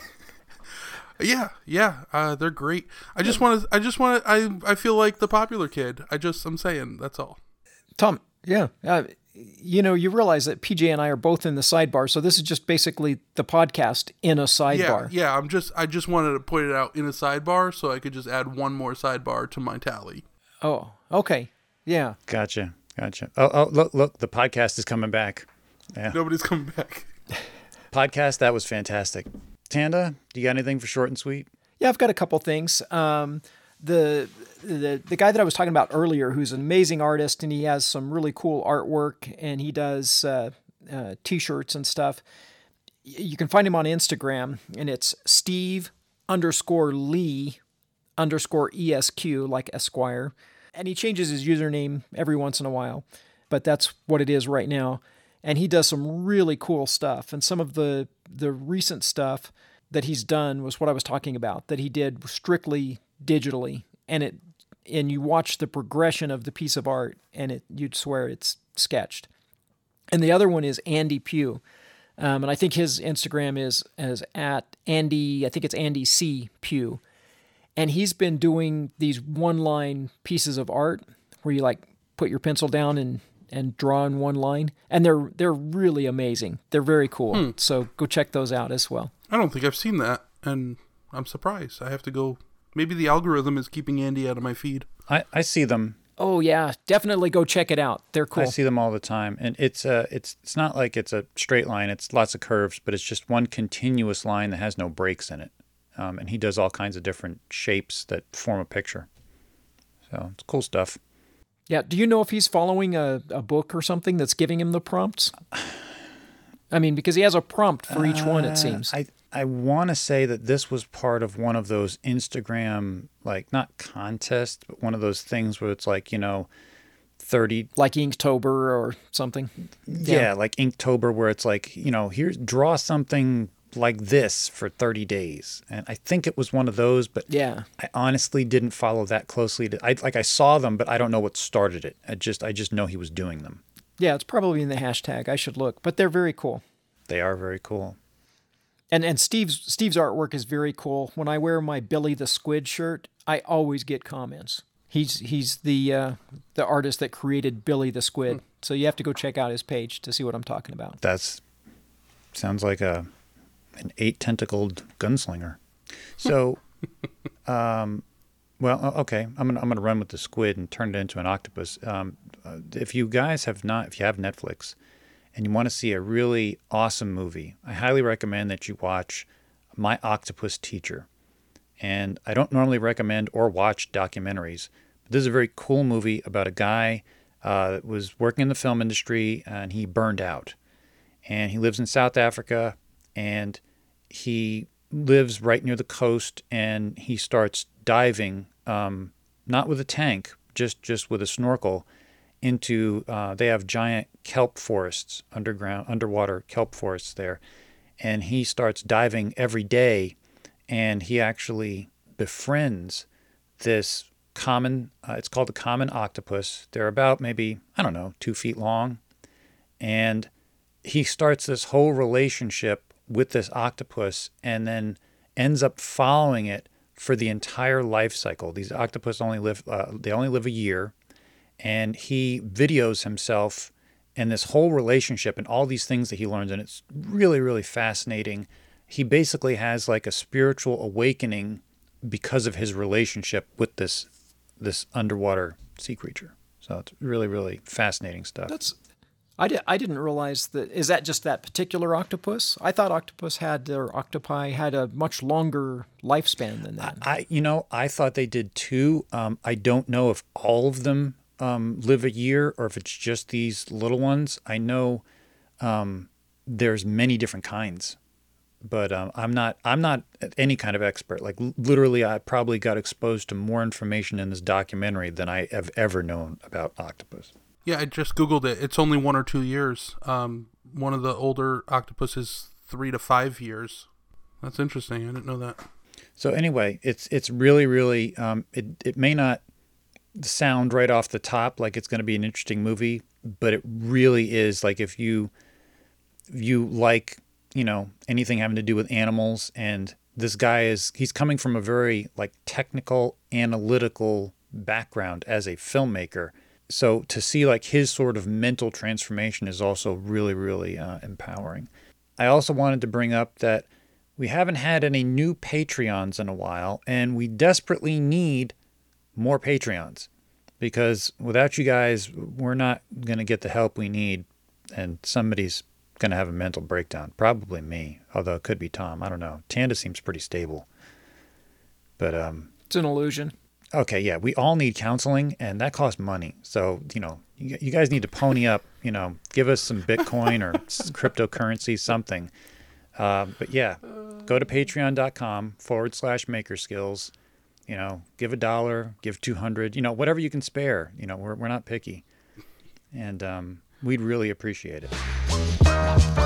yeah, yeah, uh, they're great. I just want to, I just want to, I, I feel like the popular kid. I just, I'm saying, that's all. Tom, yeah. Uh, you know, you realize that PJ and I are both in the sidebar, so this is just basically the podcast in a Yeah, sidebar. yeah. I'm just, I just wanted to point it out in a sidebar so I could just add one more sidebar to my tally. Oh, okay. Yeah. gotcha gotcha oh, oh look look the podcast is coming back yeah Nobody's coming back. Podcast that was fantastic tanda do you got anything for short and sweet Yeah, I've got a couple things. Um, the the the guy that I was talking about earlier, who's an amazing artist, and he has some really cool artwork, and he does uh, uh, t-shirts and stuff. You can find him on Instagram, and it's Steve underscore Lee underscore esq like Esquire, and he changes his username every once in a while, but that's what it is right now. And he does some really cool stuff, and some of the the recent stuff that he's done was what I was talking about that he did strictly digitally and it and you watch the progression of the piece of art and it you'd swear it's sketched. And the other one is Andy Pugh. Um, and I think his Instagram is is at Andy, I think it's Andy C Pugh. And he's been doing these one line pieces of art where you like put your pencil down and and draw in one line. And they're they're really amazing. They're very cool. So go check those out as well. I don't think I've seen that. and I'm surprised. I have to go. Maybe the algorithm is keeping Andy out of my feed. I, I see them. Oh yeah, definitely go check it out. They're cool. I see them all the time, and it's uh, it's it's not like it's a straight line. It's lots of curves, but it's just one continuous line that has no breaks in it. Um, and he does all kinds of different shapes that form a picture. So it's cool stuff. Yeah. Do you know if he's following a, a book or something that's giving him the prompts? I mean, because he has a prompt for each one, it seems. Uh, I I want to say that this was part of one of those Instagram like not contest, but one of those things where it's like you know, thirty like Inktober or something. yeah, like Inktober, where it's like you know, here's draw something like this for 30 days and i think it was one of those but Yeah. i honestly didn't follow that closely to, I, like i saw them but i don't know what started it i just i just know he was doing them Yeah, it's probably in the hashtag. I should look, but they're very cool. they are very cool And and Steve's Steve's artwork is very cool. When I wear my Billy the Squid shirt, I always get comments. He's he's the uh, the artist that created Billy the Squid. So you have to go check out his page to see what I'm talking about. that's sounds like a an eight tentacled gunslinger so um well okay i'm gonna i'm gonna run with the squid and turn it into an octopus um uh, if you guys have not if you have netflix and you want to see a really awesome movie i highly recommend that you watch my octopus teacher and I don't normally recommend or watch documentaries. But this is a very cool movie about a guy uh, that was working in the film industry and he burned out. And he lives in South Africa and he lives right near the coast and he starts diving, um, not with a tank, just, just with a snorkel, into uh, they have giant kelp forests underground underwater kelp forests there. And he starts diving every day and he actually befriends this common uh, it's called the common octopus. They're about maybe i don't know two feet long. And he starts this whole relationship with this octopus and then ends up following it for the entire life cycle. These octopus only live uh, they only live a year and he videos himself and this whole relationship and all these things that he learns and it's really really fascinating. He basically has like a spiritual awakening because of his relationship with this this underwater sea creature. So it's really really fascinating stuff. That's I, di- I didn't realize that is that just that particular octopus? I thought octopus had or octopi had a much longer lifespan than that. I, you know, I thought they did too. Um, I don't know if all of them um, live a year or if it's just these little ones. I know um, there's many different kinds, but um, I'm not. I'm not any kind of expert. Like literally, I probably got exposed to more information in this documentary than I have ever known about octopus. Yeah, I just googled it. It's only one or two years. Um, one of the older octopus is three to five years. That's interesting. I didn't know that. So anyway, it's it's really really um, it it may not sound right off the top like it's going to be an interesting movie, but it really is. Like if you you like you know anything having to do with animals, and this guy is he's coming from a very like technical analytical background as a filmmaker. So to see like his sort of mental transformation is also really really uh, empowering. I also wanted to bring up that we haven't had any new Patreons in a while, and we desperately need more Patreons because without you guys, we're not going to get the help we need, and somebody's going to have a mental breakdown. Probably me, although it could be Tom. I don't know. Tanda seems pretty stable. But, um, It's an illusion. Okay, yeah, we all need counseling, and that costs money. So, you know, you, you guys need to pony up, you know, give us some Bitcoin or cryptocurrency, something. Uh, but yeah, go to patreon.com forward slash maker skills. You know, give a dollar, give 200, you know, whatever you can spare. You know, we're, we're not picky. And um, we'd really appreciate it.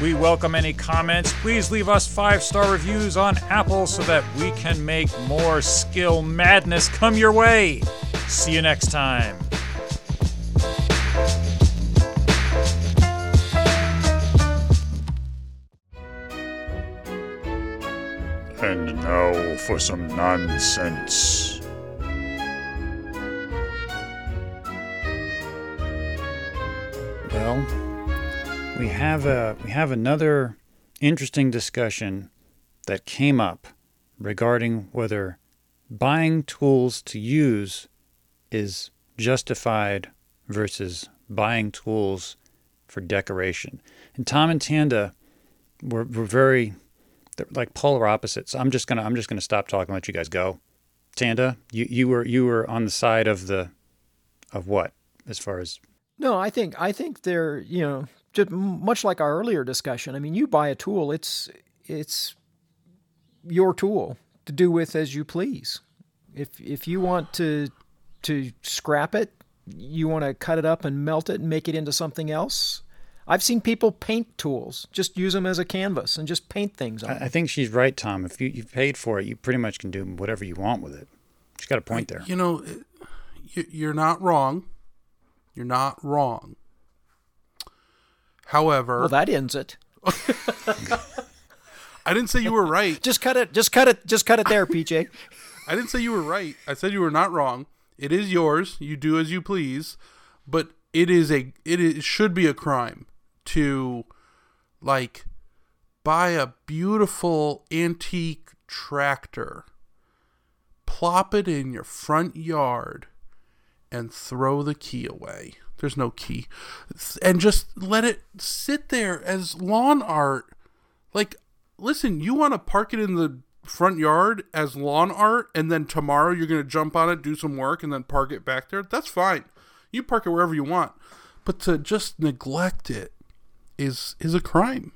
We welcome any comments. Please leave us five star reviews on Apple so that we can make more skill madness come your way. See you next time. And now for some nonsense. We have a we have another interesting discussion that came up regarding whether buying tools to use is justified versus buying tools for decoration. And Tom and Tanda were, were very like polar opposites. I'm just gonna I'm just gonna stop talking and let you guys go. Tanda, you, you were you were on the side of the of what as far as No, I think I think they're you know just much like our earlier discussion. I mean, you buy a tool, it's it's your tool to do with as you please. If if you want to to scrap it, you want to cut it up and melt it and make it into something else. I've seen people paint tools, just use them as a canvas and just paint things on. I, them. I think she's right, Tom. If you, you've paid for it, you pretty much can do whatever you want with it. She's got a point there. You know, you're not wrong. You're not wrong. However, well, that ends it. I didn't say you were right. Just cut it. Just cut it. Just cut it there, PJ. I didn't say you were right. I said you were not wrong. It is yours. You do as you please, but it is a it is, should be a crime to like buy a beautiful antique tractor, plop it in your front yard and throw the key away. There's no key. And just let it sit there as lawn art. Like listen, you want to park it in the front yard as lawn art and then tomorrow you're going to jump on it, do some work and then park it back there. That's fine. You park it wherever you want. But to just neglect it is is a crime.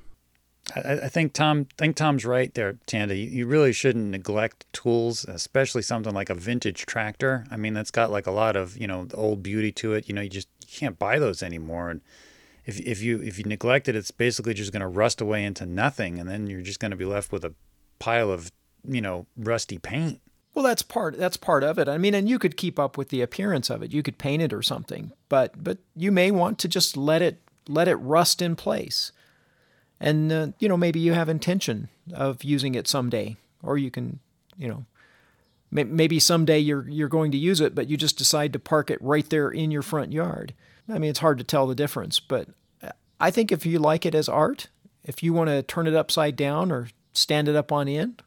I, I think Tom. I think Tom's right there, Tanda. You, you really shouldn't neglect tools, especially something like a vintage tractor. I mean, that's got like a lot of you know the old beauty to it. You know, you just you can't buy those anymore. And if if you if you neglect it, it's basically just going to rust away into nothing, and then you're just going to be left with a pile of you know rusty paint. Well, that's part that's part of it. I mean, and you could keep up with the appearance of it. You could paint it or something, but but you may want to just let it let it rust in place, and uh, you know maybe you have intention of using it someday, or you can you know may, maybe someday you're you're going to use it, but you just decide to park it right there in your front yard. I mean, it's hard to tell the difference, but I think if you like it as art, if you want to turn it upside down or stand it up on end,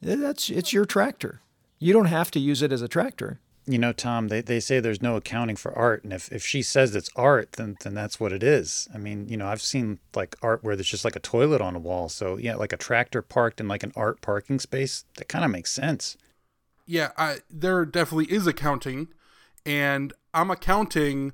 that's it's your tractor. You don't have to use it as a tractor. You know, Tom, they, they say there's no accounting for art. And if, if she says it's art, then, then that's what it is. I mean, you know, I've seen like art where there's just like a toilet on a wall. So, yeah, like a tractor parked in like an art parking space, that kind of makes sense. Yeah, I, there definitely is accounting, and I'm accounting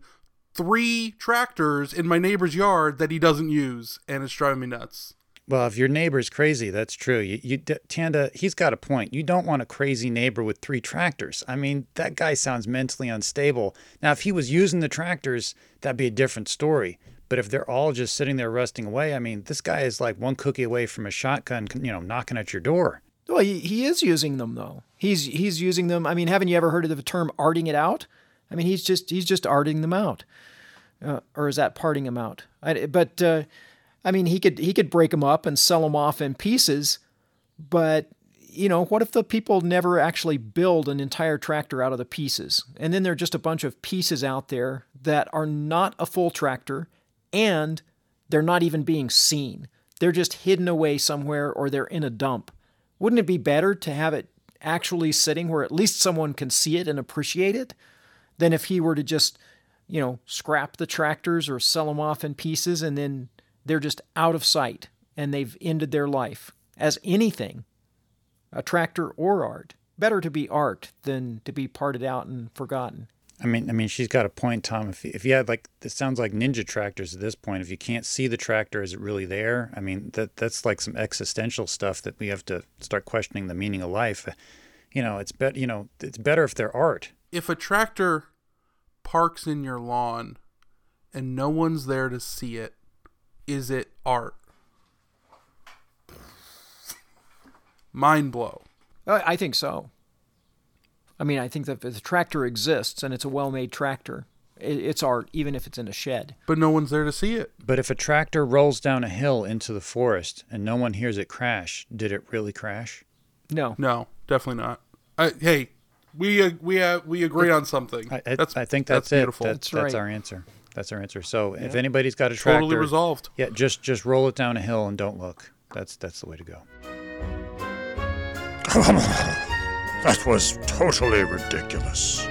three tractors in my neighbor's yard that he doesn't use, and it's driving me nuts. Well, if your neighbor's crazy, that's true. You, you, Tanda, he's got a point. You don't want a crazy neighbor with three tractors. I mean, that guy sounds mentally unstable. Now, if he was using the tractors, that'd be a different story. But if they're all just sitting there rusting away, I mean, this guy is like one cookie away from a shotgun, you know, knocking at your door. Well, he, he is using them though. He's he's using them. I mean, haven't you ever heard of the term arting it out? I mean, he's just he's just arting them out, uh, or is that parting them out? I, but uh, I mean, he could he could break them up and sell them off in pieces. But you know, what if the people never actually build an entire tractor out of the pieces, and then there are just a bunch of pieces out there that are not a full tractor, and they're not even being seen. They're just hidden away somewhere, or they're in a dump. Wouldn't it be better to have it actually sitting where at least someone can see it and appreciate it than if he were to just, you know, scrap the tractors or sell them off in pieces and then they're just out of sight and they've ended their life as anything, a tractor or art. Better to be art than to be parted out and forgotten. I mean, I mean, she's got a point, Tom. If if you had like, this sounds like ninja tractors at this point. If you can't see the tractor, is it really there? I mean, that that's like some existential stuff that we have to start questioning the meaning of life. You know, it's bet. You know, it's better if they're art. If a tractor parks in your lawn and no one's there to see it, is it art? Mind blow. Oh, I think so. I mean, I think that the tractor exists and it's a well made tractor. It's art, even if it's in a shed. But no one's there to see it. But if a tractor rolls down a hill into the forest and no one hears it crash, did it really crash? No. No, definitely not. I, hey, we uh, we uh, we agree on something. I, that's, I think that's, that's beautiful. That's, that's, right. that's our answer. That's our answer. So if anybody's got a tractor, totally resolved. yeah, just just roll it down a hill and don't look. That's that's the way to go. That was totally ridiculous.